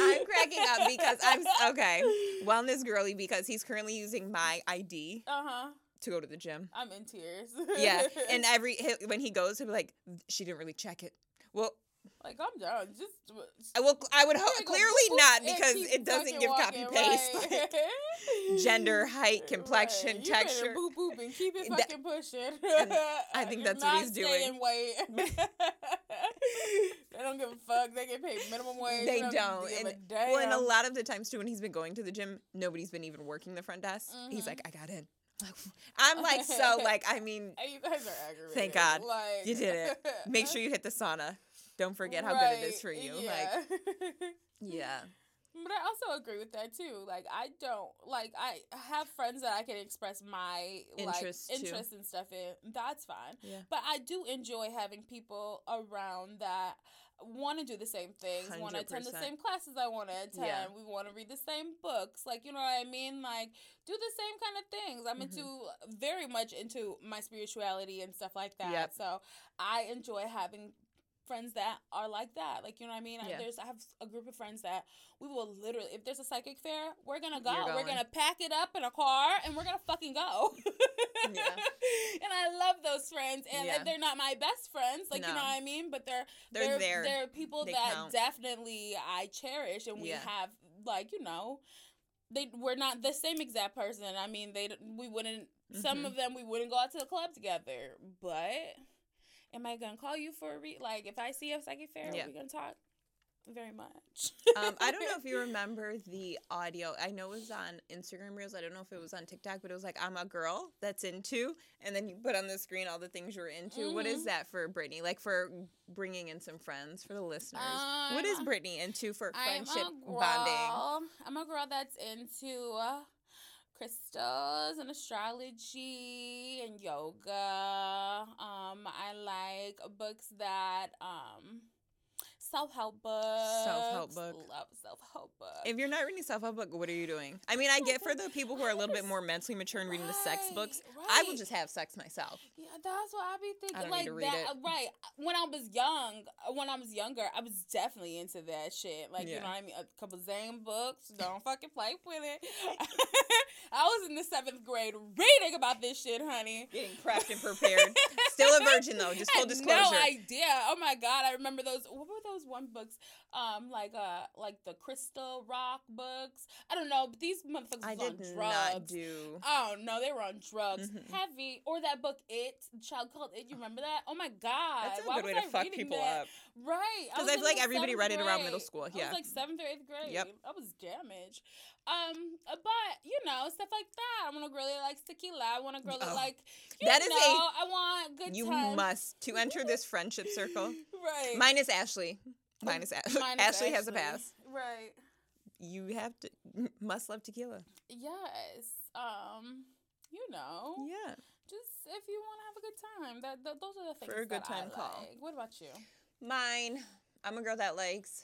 Speaker 2: I'm cracking up because I'm okay. Wellness girly because he's currently using my ID
Speaker 3: Uh huh.
Speaker 2: to go to the gym.
Speaker 3: I'm in tears.
Speaker 2: Yeah, and every when he goes, he'll be like, "She didn't really check it." Well,
Speaker 3: like I'm done. Just.
Speaker 2: I will. I would hope
Speaker 3: Here you go.
Speaker 2: clearly not because it doesn't give copy
Speaker 3: walking,
Speaker 2: paste.
Speaker 3: right.
Speaker 2: Like, gender, height, complexion,
Speaker 3: Right.
Speaker 2: Texture.
Speaker 3: Boop boop and keep it
Speaker 2: That-
Speaker 3: fucking pushing.
Speaker 2: I think that's what he's doing.
Speaker 3: staying Weight. they don't give a fuck. They get paid minimum wage.
Speaker 2: They
Speaker 3: don't
Speaker 2: don't. And, well, and a lot of the times too, when he's been going to the gym, nobody's been even working the front desk. He's
Speaker 3: Mhm.
Speaker 2: like, I got in. I'm like, so like, I mean,
Speaker 3: you guys are aggravated.
Speaker 2: Thank God.
Speaker 3: Like,
Speaker 2: You did it. make sure you hit the sauna. Don't forget how good it is for you.
Speaker 3: Yeah.
Speaker 2: Like, yeah,
Speaker 3: But I also agree with that too. Like I don't like I have friends that I can express my
Speaker 2: Interests,
Speaker 3: like
Speaker 2: too.
Speaker 3: interests and stuff in. That's fine.
Speaker 2: yeah.
Speaker 3: But I do enjoy having people around that want to do the same things, want to attend the same classes I want to attend.
Speaker 2: Yeah.
Speaker 3: We want to read the same books. Like, you know what I mean? Like, do the same kind of things. I'm
Speaker 2: Mhm.
Speaker 3: into very much into my spirituality and stuff like that.
Speaker 2: Yep.
Speaker 3: So I enjoy having friends that are like that. Like, you know what I mean? I- There's I have a group of friends that we will literally if there's a psychic fair, we're gonna go. We're gonna pack it up in a car and we're gonna fucking go.
Speaker 2: Yeah.
Speaker 3: and I love those friends. And
Speaker 2: Yeah.
Speaker 3: they're not my best friends, like you know what I mean? But they're
Speaker 2: They're, there.
Speaker 3: They're people
Speaker 2: They
Speaker 3: that
Speaker 2: count.
Speaker 3: definitely I cherish and we
Speaker 2: Yeah.
Speaker 3: have like, you know, they we're not the same exact person. I mean, they we wouldn't some
Speaker 2: Mhm.
Speaker 3: of them we wouldn't go out to the club together, but am I gonna call you for a re- like if I see a psychic fair,
Speaker 2: Yeah.
Speaker 3: we gonna talk? very much.
Speaker 2: um, I don't know if you remember the audio. I know it was on Instagram Reels. I don't know if it was on TikTok, but it was like, I'm a girl that's into, and then you put on the screen all the things you're into. What is
Speaker 3: Mhm.
Speaker 2: that for Brittany? Like for bringing in some friends for the listeners. what is
Speaker 3: Um,
Speaker 2: Brittany into for
Speaker 3: I'm
Speaker 2: friendship
Speaker 3: a girl.
Speaker 2: bonding?
Speaker 3: I'm a girl that's into uh, crystals and astrology and yoga. Um, I like books that um self help books.
Speaker 2: Self-help book.
Speaker 3: Love self help books.
Speaker 2: If you're not reading self help book, what are you doing? I mean, I get for the people who are a little bit more mentally mature and reading the sex books. I will just have sex myself.
Speaker 3: Yeah, that's what I be thinking.
Speaker 2: don't need
Speaker 3: like
Speaker 2: to read
Speaker 3: that,
Speaker 2: it.
Speaker 3: uh, right? When I was young, uh, when I was younger, I was definitely into that shit. Like you know what I mean? A couple Zane books. Don't fucking play with it. I was in the seventh grade reading about this shit, honey.
Speaker 2: Getting prepped and prepared. Still a virgin though, just full
Speaker 3: Had
Speaker 2: disclosure.
Speaker 3: No idea. Oh my god, I remember those. What those one books? Um, like uh, like the Crystal Rock books. I don't know, but these motherfuckers
Speaker 2: I
Speaker 3: was on
Speaker 2: did
Speaker 3: drugs.
Speaker 2: not do.
Speaker 3: Oh no, they were on drugs,
Speaker 2: Mhm.
Speaker 3: heavy. Or that book, It, child called It. You remember that? Oh my god,
Speaker 2: That's a
Speaker 3: Why
Speaker 2: good way to
Speaker 3: I
Speaker 2: fuck people
Speaker 3: that?
Speaker 2: up.
Speaker 3: right? Because
Speaker 2: I
Speaker 3: in
Speaker 2: feel like everybody read
Speaker 3: seventh
Speaker 2: it around middle
Speaker 3: grade.
Speaker 2: school,
Speaker 3: I
Speaker 2: yeah.
Speaker 3: was like seventh or eighth grade.
Speaker 2: Yep.
Speaker 3: I was damaged. Um, but you know stuff like that. I want a girl that likes tequila. I want a girl that
Speaker 2: Oh.
Speaker 3: like you
Speaker 2: That is
Speaker 3: know.
Speaker 2: a-
Speaker 3: I want good
Speaker 2: You
Speaker 3: times.
Speaker 2: must to enter this friendship circle.
Speaker 3: right.
Speaker 2: Mine is Ashley. Mine is Ashley.
Speaker 3: Mine is
Speaker 2: Ashley has a pass.
Speaker 3: Right.
Speaker 2: You have to must love tequila.
Speaker 3: Yes. Um. You know.
Speaker 2: Yeah.
Speaker 3: just if you want to have a good time. That, th those are the things
Speaker 2: For a good
Speaker 3: that I
Speaker 2: time call.
Speaker 3: like. What about you?
Speaker 2: Mine. I'm a girl that likes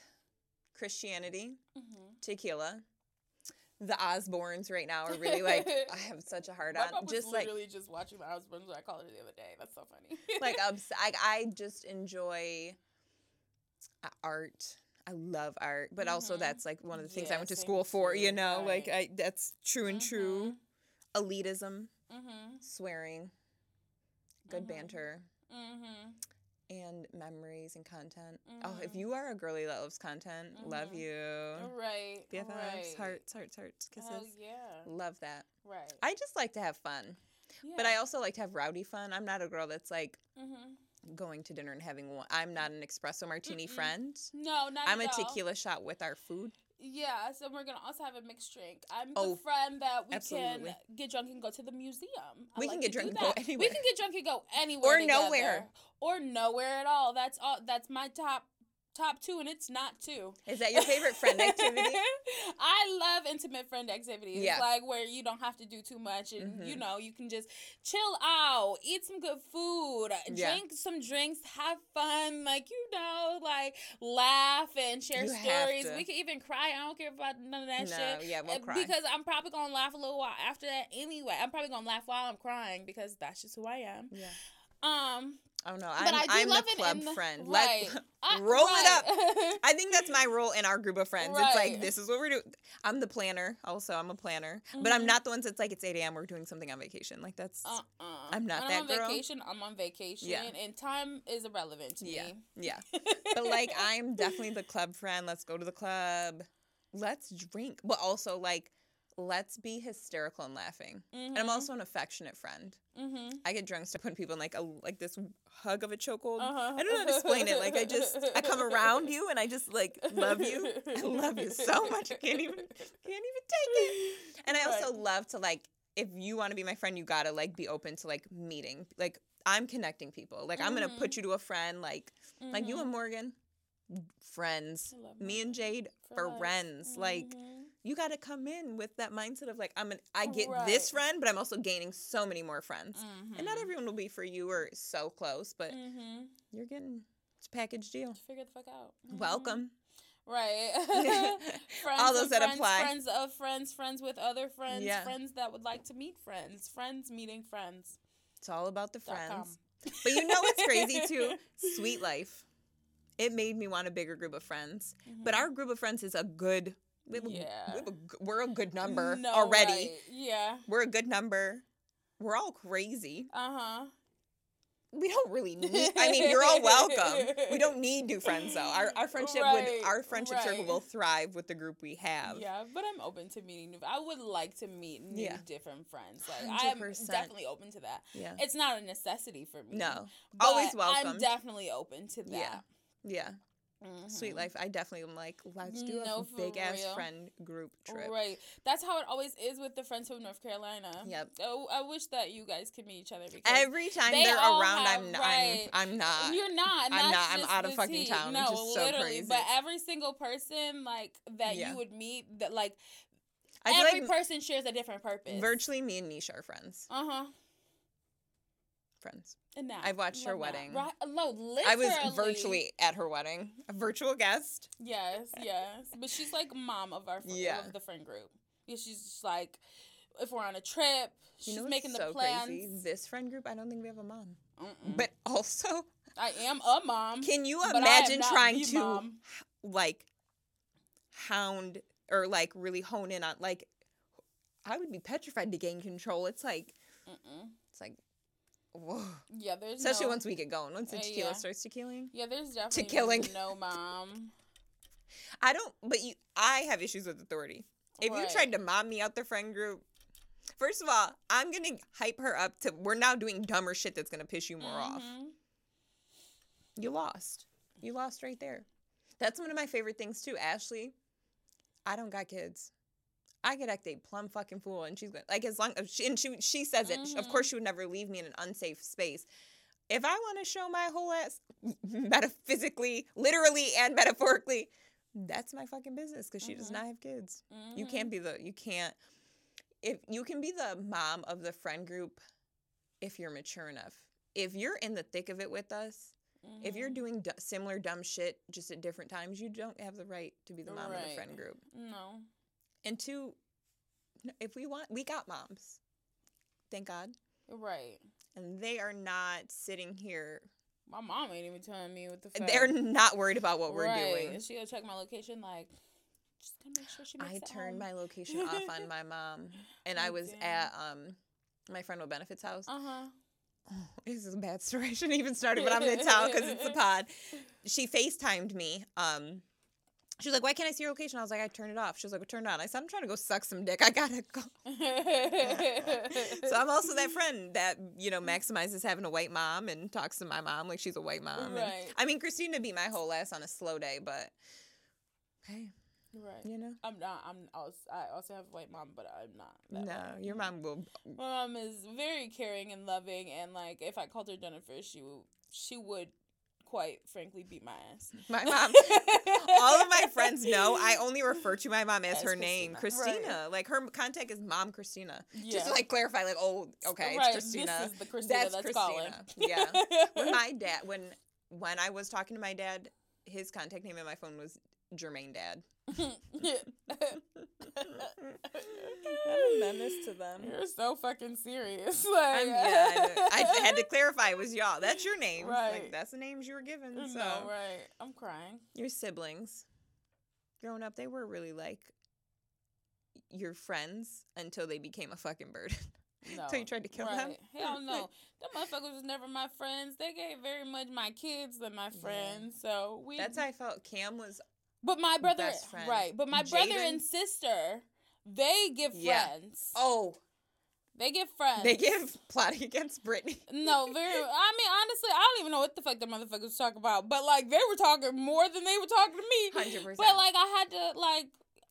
Speaker 2: Christianity,
Speaker 3: Mm-hmm.
Speaker 2: tequila. The Osbournes right now are really like I have such a hard on. Just like
Speaker 3: literally just watching my Osbournes. I called it the other day. That's so funny.
Speaker 2: like I, I just enjoy art. I love art, but also
Speaker 3: Mhm.
Speaker 2: that's like one of the things I went to school for. You know, like. I that's true and true. Elitism,
Speaker 3: mm-hmm.
Speaker 2: swearing, good
Speaker 3: Mhm.
Speaker 2: banter,
Speaker 3: Mm-hmm.
Speaker 2: and memories and content. Oh, if
Speaker 3: Mhm.
Speaker 2: you are a girly that loves content, love you.
Speaker 3: Right.
Speaker 2: BFFs,
Speaker 3: right.
Speaker 2: hearts, hearts, hearts, kisses.
Speaker 3: Hell yeah.
Speaker 2: Love that.
Speaker 3: Right.
Speaker 2: I just like to have fun,
Speaker 3: yeah.
Speaker 2: but I also like to have rowdy fun. I'm not a girl that's like
Speaker 3: Mm-hmm.
Speaker 2: Going to dinner and having one. I'm not an espresso martini
Speaker 3: Mm-mm.
Speaker 2: friend.
Speaker 3: No, not
Speaker 2: I'm a
Speaker 3: all.
Speaker 2: tequila shot with our food.
Speaker 3: Yeah, so we're gonna also have a mixed drink. I'm
Speaker 2: Oh,
Speaker 3: the friend that we
Speaker 2: absolutely.
Speaker 3: can get drunk and go to the museum. I
Speaker 2: We
Speaker 3: like
Speaker 2: can get drunk and go anywhere.
Speaker 3: We can get drunk and go anywhere
Speaker 2: Or
Speaker 3: together.
Speaker 2: nowhere.
Speaker 3: or nowhere at all. That's all. That's my top top two, and it's not two.
Speaker 2: Is that your favorite friend activity?
Speaker 3: I love intimate friend activities.
Speaker 2: Yeah.
Speaker 3: Like where you don't have to do too much and
Speaker 2: Mhm.
Speaker 3: you know, you can just chill out, eat some good food,
Speaker 2: Yeah.
Speaker 3: drink some drinks, have fun, like you know, like laugh and share
Speaker 2: You
Speaker 3: stories. We can even cry. I don't care about none of that
Speaker 2: no,
Speaker 3: shit.
Speaker 2: yeah, we'll
Speaker 3: Uh,
Speaker 2: cry.
Speaker 3: Because I'm probably gonna laugh a little while after that anyway. I'm probably gonna laugh while I'm crying because that's just who I am.
Speaker 2: yeah.
Speaker 3: Um,
Speaker 2: Oh no, I'm, I'm the club
Speaker 3: the-
Speaker 2: friend.
Speaker 3: right.
Speaker 2: Let
Speaker 3: I-
Speaker 2: roll it up. I think that's my role in our group of friends. It's like this is what we're doing. I'm the planner. Also, I'm a planner, but I'm
Speaker 3: Mhm.
Speaker 2: not the ones that's like it's 8 a.m. We're doing something on vacation. Like that's
Speaker 3: Uh-uh.
Speaker 2: I'm not
Speaker 3: when
Speaker 2: that
Speaker 3: I'm on
Speaker 2: girl.
Speaker 3: vacation. I'm on vacation,
Speaker 2: Yeah.
Speaker 3: and time is irrelevant to
Speaker 2: yeah,
Speaker 3: me.
Speaker 2: yeah. But like I'm definitely the club friend. Let's go to the club. Let's drink, but also like let's be hysterical and laughing. And I'm also an affectionate friend.
Speaker 3: Mm-hmm.
Speaker 2: I get drunk, start putting people in like a like this hug of a chokehold.
Speaker 3: Uh-huh.
Speaker 2: I don't know how to explain it. Like I just I come around you and I just like love you. I love you so much. I can't even can't even take it. And I also love to like if you want to be my friend, you gotta like be open to like meeting. Like I'm connecting people. Like I'm gonna put you to a friend. Like like you and Morgan, friends. Me and. Jade,
Speaker 3: life.
Speaker 2: friends. Like You gotta come in with that mindset of like I'm an I get this friend, but I'm also gaining so many more friends. And not
Speaker 3: Mhm.
Speaker 2: everyone will be for you or so close, but
Speaker 3: Mhm.
Speaker 2: you're getting it's a package deal.
Speaker 3: Figure the fuck out. Mhm.
Speaker 2: Welcome.
Speaker 3: Right. friends
Speaker 2: All those that
Speaker 3: friends,
Speaker 2: apply.
Speaker 3: Friends of friends, friends with other friends,
Speaker 2: Yeah.
Speaker 3: friends that would like to meet friends, friends meeting friends.
Speaker 2: It's all about the friends. But you know what's crazy too? Sweet life. It made me want a bigger group of friends. But
Speaker 3: Mhm.
Speaker 2: our group of friends is a good. We have
Speaker 3: Yeah.
Speaker 2: we have a we're a good number
Speaker 3: No,
Speaker 2: already.
Speaker 3: right. Yeah.
Speaker 2: We're a good number. We're all crazy.
Speaker 3: Uh huh.
Speaker 2: We don't really need. I mean, you're all welcome. We don't need new friends though. Our our friendship
Speaker 3: Right,
Speaker 2: with our friendship circle will thrive with the group we have.
Speaker 3: Yeah, but I'm open to meeting new. I would like to meet new
Speaker 2: Yeah.
Speaker 3: different friends. Like I'm definitely open to that.
Speaker 2: Yeah.
Speaker 3: It's not a necessity for me.
Speaker 2: No. Always
Speaker 3: I'm definitely open to that.
Speaker 2: Yeah. Yeah. Sweet
Speaker 3: Mhm.
Speaker 2: life. I definitely am like, let's do a
Speaker 3: No, for
Speaker 2: big ass friend group trip.
Speaker 3: Right. That's how it always is with the friends from North Carolina.
Speaker 2: Yep.
Speaker 3: Oh, I wish that you guys could meet each other because
Speaker 2: Every time
Speaker 3: They
Speaker 2: they're around,
Speaker 3: have-
Speaker 2: I'm, not,
Speaker 3: right.
Speaker 2: I'm I'm not.
Speaker 3: You're not.
Speaker 2: I'm not. I'm out of fucking
Speaker 3: tea.
Speaker 2: town,
Speaker 3: No,
Speaker 2: which so
Speaker 3: literally.
Speaker 2: crazy.
Speaker 3: But every single person like that
Speaker 2: Yeah.
Speaker 3: you would meet, that like
Speaker 2: I
Speaker 3: every
Speaker 2: like
Speaker 3: person shares a different purpose.
Speaker 2: virtually me and Nisha are friends.
Speaker 3: Uh huh.
Speaker 2: Friends. I've watched her wedding.
Speaker 3: Right? Uh, no, literally.
Speaker 2: I was virtually at her wedding, a virtual guest.
Speaker 3: Yes, yes. But she's like mom of our
Speaker 2: Yeah.
Speaker 3: of the friend group. Yeah, she's just like if we're on a trip, she's
Speaker 2: you know
Speaker 3: making the
Speaker 2: so
Speaker 3: plans.
Speaker 2: crazy? This friend group, I don't think we have a mom.
Speaker 3: Mm-mm.
Speaker 2: But also,
Speaker 3: I am a mom.
Speaker 2: can you
Speaker 3: but I am
Speaker 2: imagine trying to
Speaker 3: mom.
Speaker 2: like hound or like really hone in on like I would be petrified to gain control. It's like
Speaker 3: Mm-mm.
Speaker 2: it's like whoa.
Speaker 3: Yeah, there's
Speaker 2: Especially
Speaker 3: no,
Speaker 2: once we get going. Once the
Speaker 3: Uh,
Speaker 2: tequila
Speaker 3: yeah.
Speaker 2: starts tequilaing.
Speaker 3: Yeah, there's definitely
Speaker 2: killing.
Speaker 3: no mom.
Speaker 2: I don't but you I have issues with authority. If you tried to mom me out the friend group, first of all, I'm gonna hype her up to we're now doing dumber shit that's gonna piss you more off.
Speaker 3: Mhm.
Speaker 2: You lost. You lost right there. That's one of my favorite things too. Ashley, I don't got kids. I could act a plum fucking fool, and she's going like as long as she and she she says it. Of
Speaker 3: Mhm.
Speaker 2: course, she would never leave me in an unsafe space. If I want to show my whole ass, metaphysically, literally, and metaphorically, that's my fucking business because she does
Speaker 3: Mhm.
Speaker 2: not have kids. You
Speaker 3: Mhm.
Speaker 2: can't be the you can't if you can be the mom of the friend group if you're mature enough. If you're in the thick of it with us, if you're
Speaker 3: Mhm.
Speaker 2: doing d- similar dumb shit just at different times, you don't have the right to be the mom of the friend group.
Speaker 3: no,
Speaker 2: And two, if we want, we got moms. Thank God.
Speaker 3: right.
Speaker 2: And they are not sitting here.
Speaker 3: My mom ain't even telling me what the fuck.
Speaker 2: They're not worried about what we're
Speaker 3: right.
Speaker 2: doing.
Speaker 3: And she'll check my location like, just gonna make sure she makes
Speaker 2: I turned
Speaker 3: home.
Speaker 2: my location off on my mom, and I was at um my friend with benefits house.
Speaker 3: Uh huh.
Speaker 2: Oh, this is a bad story. I shouldn't even start it, but I'm gonna tell because it's a pod. She FaceTimed me. Um, she was like, "Why can't I see your location?" I was like, "I turned it off." She was like, "Well, turn it on." I said, "I'm trying to go suck some dick. I gotta go." So I'm also that friend that you know maximizes having a white mom and talks to my mom like she's a white mom. And-
Speaker 3: Right.
Speaker 2: I mean, Christina beat my whole ass on a slow day, but hey,
Speaker 3: right.
Speaker 2: you know,
Speaker 3: I'm not. I'm also. I also have a white mom, but I'm not. that
Speaker 2: no,
Speaker 3: way.
Speaker 2: your mom will.
Speaker 3: My mom is very caring and loving, and like if I called her Jennifer, she would. She would, quite frankly, beat my ass.
Speaker 2: My mom. All of my friends know I only refer to my mom as
Speaker 3: As
Speaker 2: her name,
Speaker 3: Christina.
Speaker 2: Christina.
Speaker 3: Right.
Speaker 2: Like her contact is Mom Christina. Just to like clarify, like, oh, okay,
Speaker 3: right.
Speaker 2: it's Christina.
Speaker 3: This is the Christina
Speaker 2: That's
Speaker 3: that's,
Speaker 2: Christina.
Speaker 3: calling.
Speaker 2: Yeah. when my dad, when when I was talking to my dad, his contact name in my phone was Jermaine Dad. A menace to them.
Speaker 3: You're so fucking serious. Like,
Speaker 2: yeah, I. I had to clarify it was y'all. That's your name. Like
Speaker 3: Right.
Speaker 2: that's the names you were given. So
Speaker 3: No, right. I'm crying.
Speaker 2: your siblings, growing up, they were really like your friends until they became a fucking burden.
Speaker 3: No.
Speaker 2: Until you tried to kill them.
Speaker 3: Hell no. the motherfuckers was never my friends. They gave very much my kids than my
Speaker 2: Yeah.
Speaker 3: friends. So we
Speaker 2: That's how I felt. Cam was
Speaker 3: But my brother right. But my brother and sister, they give friends. Yeah.
Speaker 2: oh
Speaker 3: They give friends.
Speaker 2: they give plotting against Brittany.
Speaker 3: No, very. I mean, honestly, I don't even know what the fuck the motherfuckers talk about. But like, they were talking more than they were talking to me.
Speaker 2: Hundred percent.
Speaker 3: But like, I had to like.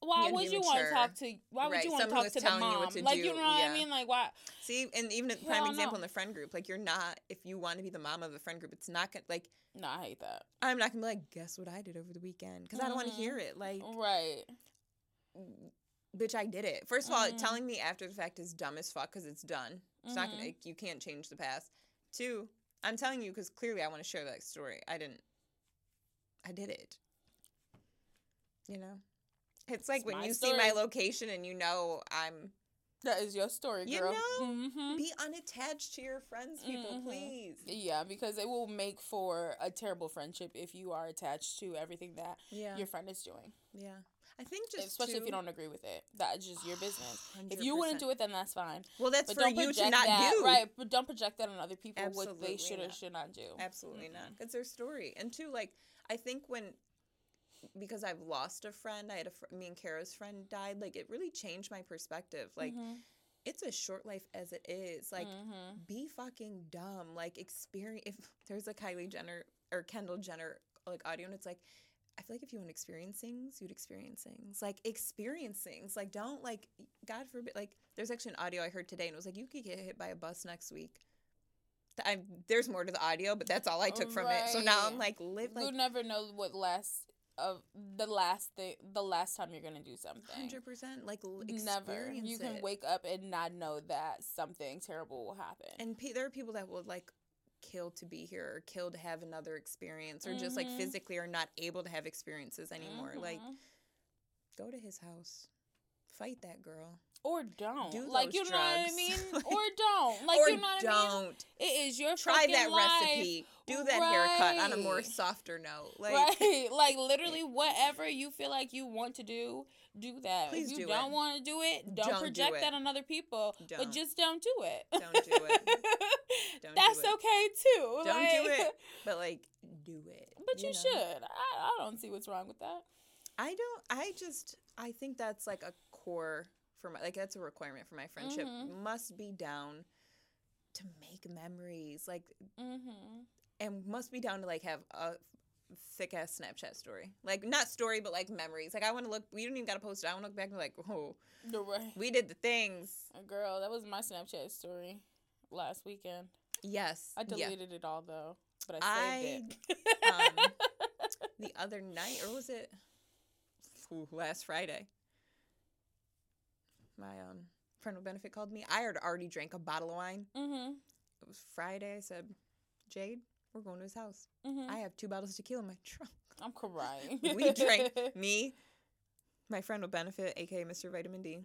Speaker 3: Why
Speaker 2: You had to
Speaker 3: would you want to talk to? Why would
Speaker 2: Right,
Speaker 3: you want to talk to the
Speaker 2: telling you
Speaker 3: mom?
Speaker 2: to
Speaker 3: like,
Speaker 2: do,
Speaker 3: you know what
Speaker 2: yeah.
Speaker 3: I mean? Like, why?
Speaker 2: See, and even a prime example
Speaker 3: no.
Speaker 2: in the friend group, like you're not if you want to be the mom of the friend group, it's not gonna like
Speaker 3: No, I hate that.
Speaker 2: I'm not gonna be like, guess what I did over the weekend because I don't want to
Speaker 3: Mhm.
Speaker 2: hear it. Like,
Speaker 3: Right.
Speaker 2: bitch, I did it. First of all,
Speaker 3: Mhm.
Speaker 2: telling me after the fact is dumb as fuck because it's done. It's not gonna.
Speaker 3: Mhm.
Speaker 2: like, You can't change the past. Two, I'm telling you because clearly I want to share that story. I didn't. I did it. You know, it's like
Speaker 3: It's
Speaker 2: when you see my location and you know I'm.
Speaker 3: That is your story, girl.
Speaker 2: You know,
Speaker 3: hmm
Speaker 2: Be unattached to your friends, people,
Speaker 3: Mhm.
Speaker 2: please.
Speaker 3: Yeah, because it will make for a terrible friendship if you are attached to everything that
Speaker 2: Yeah,
Speaker 3: your friend is doing.
Speaker 2: yeah. I think just
Speaker 3: Especially if you don't agree with it. That's just your business. If you wouldn't do it, then that's fine.
Speaker 2: well, that's
Speaker 3: but
Speaker 2: for
Speaker 3: don't
Speaker 2: you to not
Speaker 3: that,
Speaker 2: do.
Speaker 3: right? But don't project that on other people what they should or should not do.
Speaker 2: Absolutely not.
Speaker 3: Mm-mm.
Speaker 2: It's their story. And two, like I think when because I've lost a friend, I had a fr- me and Kara's friend died. Like it really changed my perspective. Like
Speaker 3: Mhm.
Speaker 2: it's a short life as it is. Like
Speaker 3: Mhm.
Speaker 2: be fucking dumb. Like experience. If there's a Kylie Jenner or Kendall Jenner like audio, and it's like I feel like if you want to experience things, you'd experience things. Like experience things. Like don't like God forbid. Like there's actually an audio I heard today, and it was like you could get hit by a bus next week. I'm, there's more to the audio, but that's all I took from it. So now I'm like, live
Speaker 3: you
Speaker 2: like
Speaker 3: never know what last of the last thing the last time you're gonna do something.
Speaker 2: hundred percent. Like l-
Speaker 3: Never. You can
Speaker 2: it.
Speaker 3: wake up and not know that something terrible will happen.
Speaker 2: And pe- there are people that will like kill to be here or kill to have another experience or just like
Speaker 3: Mhm.
Speaker 2: physically are not able to have experiences anymore. Like
Speaker 3: Mhm.
Speaker 2: go to his house, fight that girl,
Speaker 3: or don't.
Speaker 2: do
Speaker 3: like you know what I mean? Or don't. Like
Speaker 2: or
Speaker 3: you know what I mean?
Speaker 2: don't
Speaker 3: I mean? It is your
Speaker 2: try that
Speaker 3: life.
Speaker 2: recipe. Do that haircut on a more softer note. Like
Speaker 3: right. Like literally whatever you feel like you want to do, do that.
Speaker 2: Please
Speaker 3: if you
Speaker 2: do
Speaker 3: not want to do it, don't,
Speaker 2: Don't do
Speaker 3: project
Speaker 2: it.
Speaker 3: that on other people. But
Speaker 2: Don't.
Speaker 3: just don't do it.
Speaker 2: Don't do it. Don't do
Speaker 3: That's
Speaker 2: it.
Speaker 3: okay too.
Speaker 2: don't do it, but like do it.
Speaker 3: But you,
Speaker 2: know?
Speaker 3: should. I, I don't see what's wrong with that.
Speaker 2: I don't. I just. I think that's like a core for my. Like that's a requirement for my friendship.
Speaker 3: Mhm.
Speaker 2: Must be down to make memories. Like
Speaker 3: Mm-hmm.
Speaker 2: and must be down to like have a thick ass Snapchat story. Like not story, but like memories. Like I want to look. We don't even got to post it. I want to look back and be like, oh,
Speaker 3: right.
Speaker 2: we did the things.
Speaker 3: Girl, that was my Snapchat story last weekend.
Speaker 2: Yes.
Speaker 3: I
Speaker 2: yeah.
Speaker 3: deleted it all though, but I saved it.
Speaker 2: um, the other night, or was it Ooh, last Friday? My um friend with benefit called me. I had already drank a bottle of wine.
Speaker 3: mm-hmm.
Speaker 2: It was Friday. I said, Jade, we're going to his house.
Speaker 3: Mm-hmm.
Speaker 2: I have two bottles of tequila in my trunk.
Speaker 3: I'm crying.
Speaker 2: we drank me, my friend with benefit, aka Mr. Vitamin D,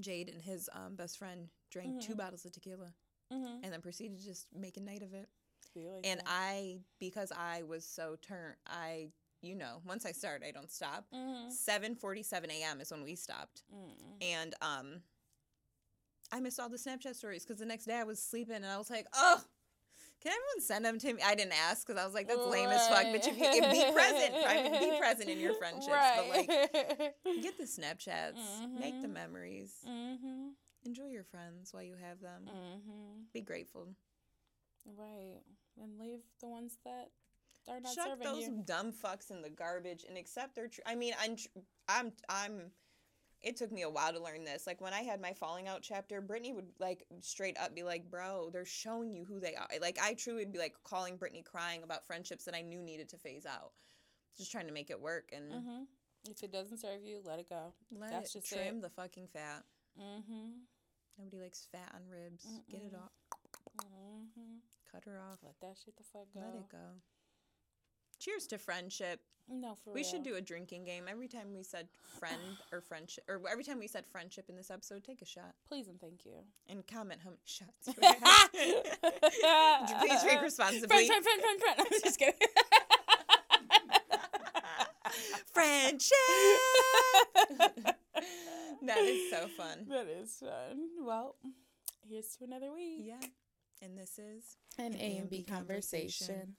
Speaker 2: Jade, and his um, best friend drank two
Speaker 3: Mhm.
Speaker 2: bottles of tequila
Speaker 3: mm-hmm.
Speaker 2: and then proceeded to just make a night of it.
Speaker 3: like
Speaker 2: and
Speaker 3: that.
Speaker 2: I, because I was so turned, I, you know, once I start, I don't stop.
Speaker 3: Mhm.
Speaker 2: 7:47 a.m. is when we stopped,
Speaker 3: Mm.
Speaker 2: and um, I missed all the Snapchat stories because the next day I was sleeping, and I was like, oh. Can everyone send them to me? I didn't ask because I was like, "That's lame as fuck." But if you if be present, private, be present in your friendships. But like, get the Snapchats, make the
Speaker 3: Mhm.
Speaker 2: memories,
Speaker 3: mm-hmm.
Speaker 2: enjoy your friends while you have them.
Speaker 3: Mm-hmm.
Speaker 2: Be grateful.
Speaker 3: Right. And leave the ones that are not
Speaker 2: Chuck
Speaker 3: serving
Speaker 2: those
Speaker 3: you.
Speaker 2: dumb fucks in the garbage and accept their. Tr- I mean, I'm, tr- I'm, I'm. It took me a while to learn this. Like when I had my falling out chapter, Brittany would like straight up be like, "Bro, they're showing you who they are." Like I truly would be like calling Brittany, crying about friendships that I knew needed to phase out, just trying to make it work and
Speaker 3: Mm-hmm. If it doesn't serve you, let it go.
Speaker 2: let
Speaker 3: That's
Speaker 2: it
Speaker 3: just
Speaker 2: trim
Speaker 3: it.
Speaker 2: the fucking fat.
Speaker 3: Mm-hmm.
Speaker 2: Nobody likes fat on ribs. Get it off.
Speaker 3: Mm-hmm.
Speaker 2: Cut her off.
Speaker 3: Let that shit the fuck go.
Speaker 2: Let it go. Cheers to friendship.
Speaker 3: No, for
Speaker 2: we
Speaker 3: real.
Speaker 2: should do a drinking game every time we said friend or friendship, or every time we said friendship in this episode. Take a shot
Speaker 3: Please and thank you.
Speaker 2: and comment how many shots. Please drink responsibly.
Speaker 3: Friend, friend, friend, friend, friend. I'm just kidding.
Speaker 2: friendship. that is so fun.
Speaker 3: that is fun. Well, here's to another week.
Speaker 2: Yeah, and this is
Speaker 3: An
Speaker 2: A and B conversation.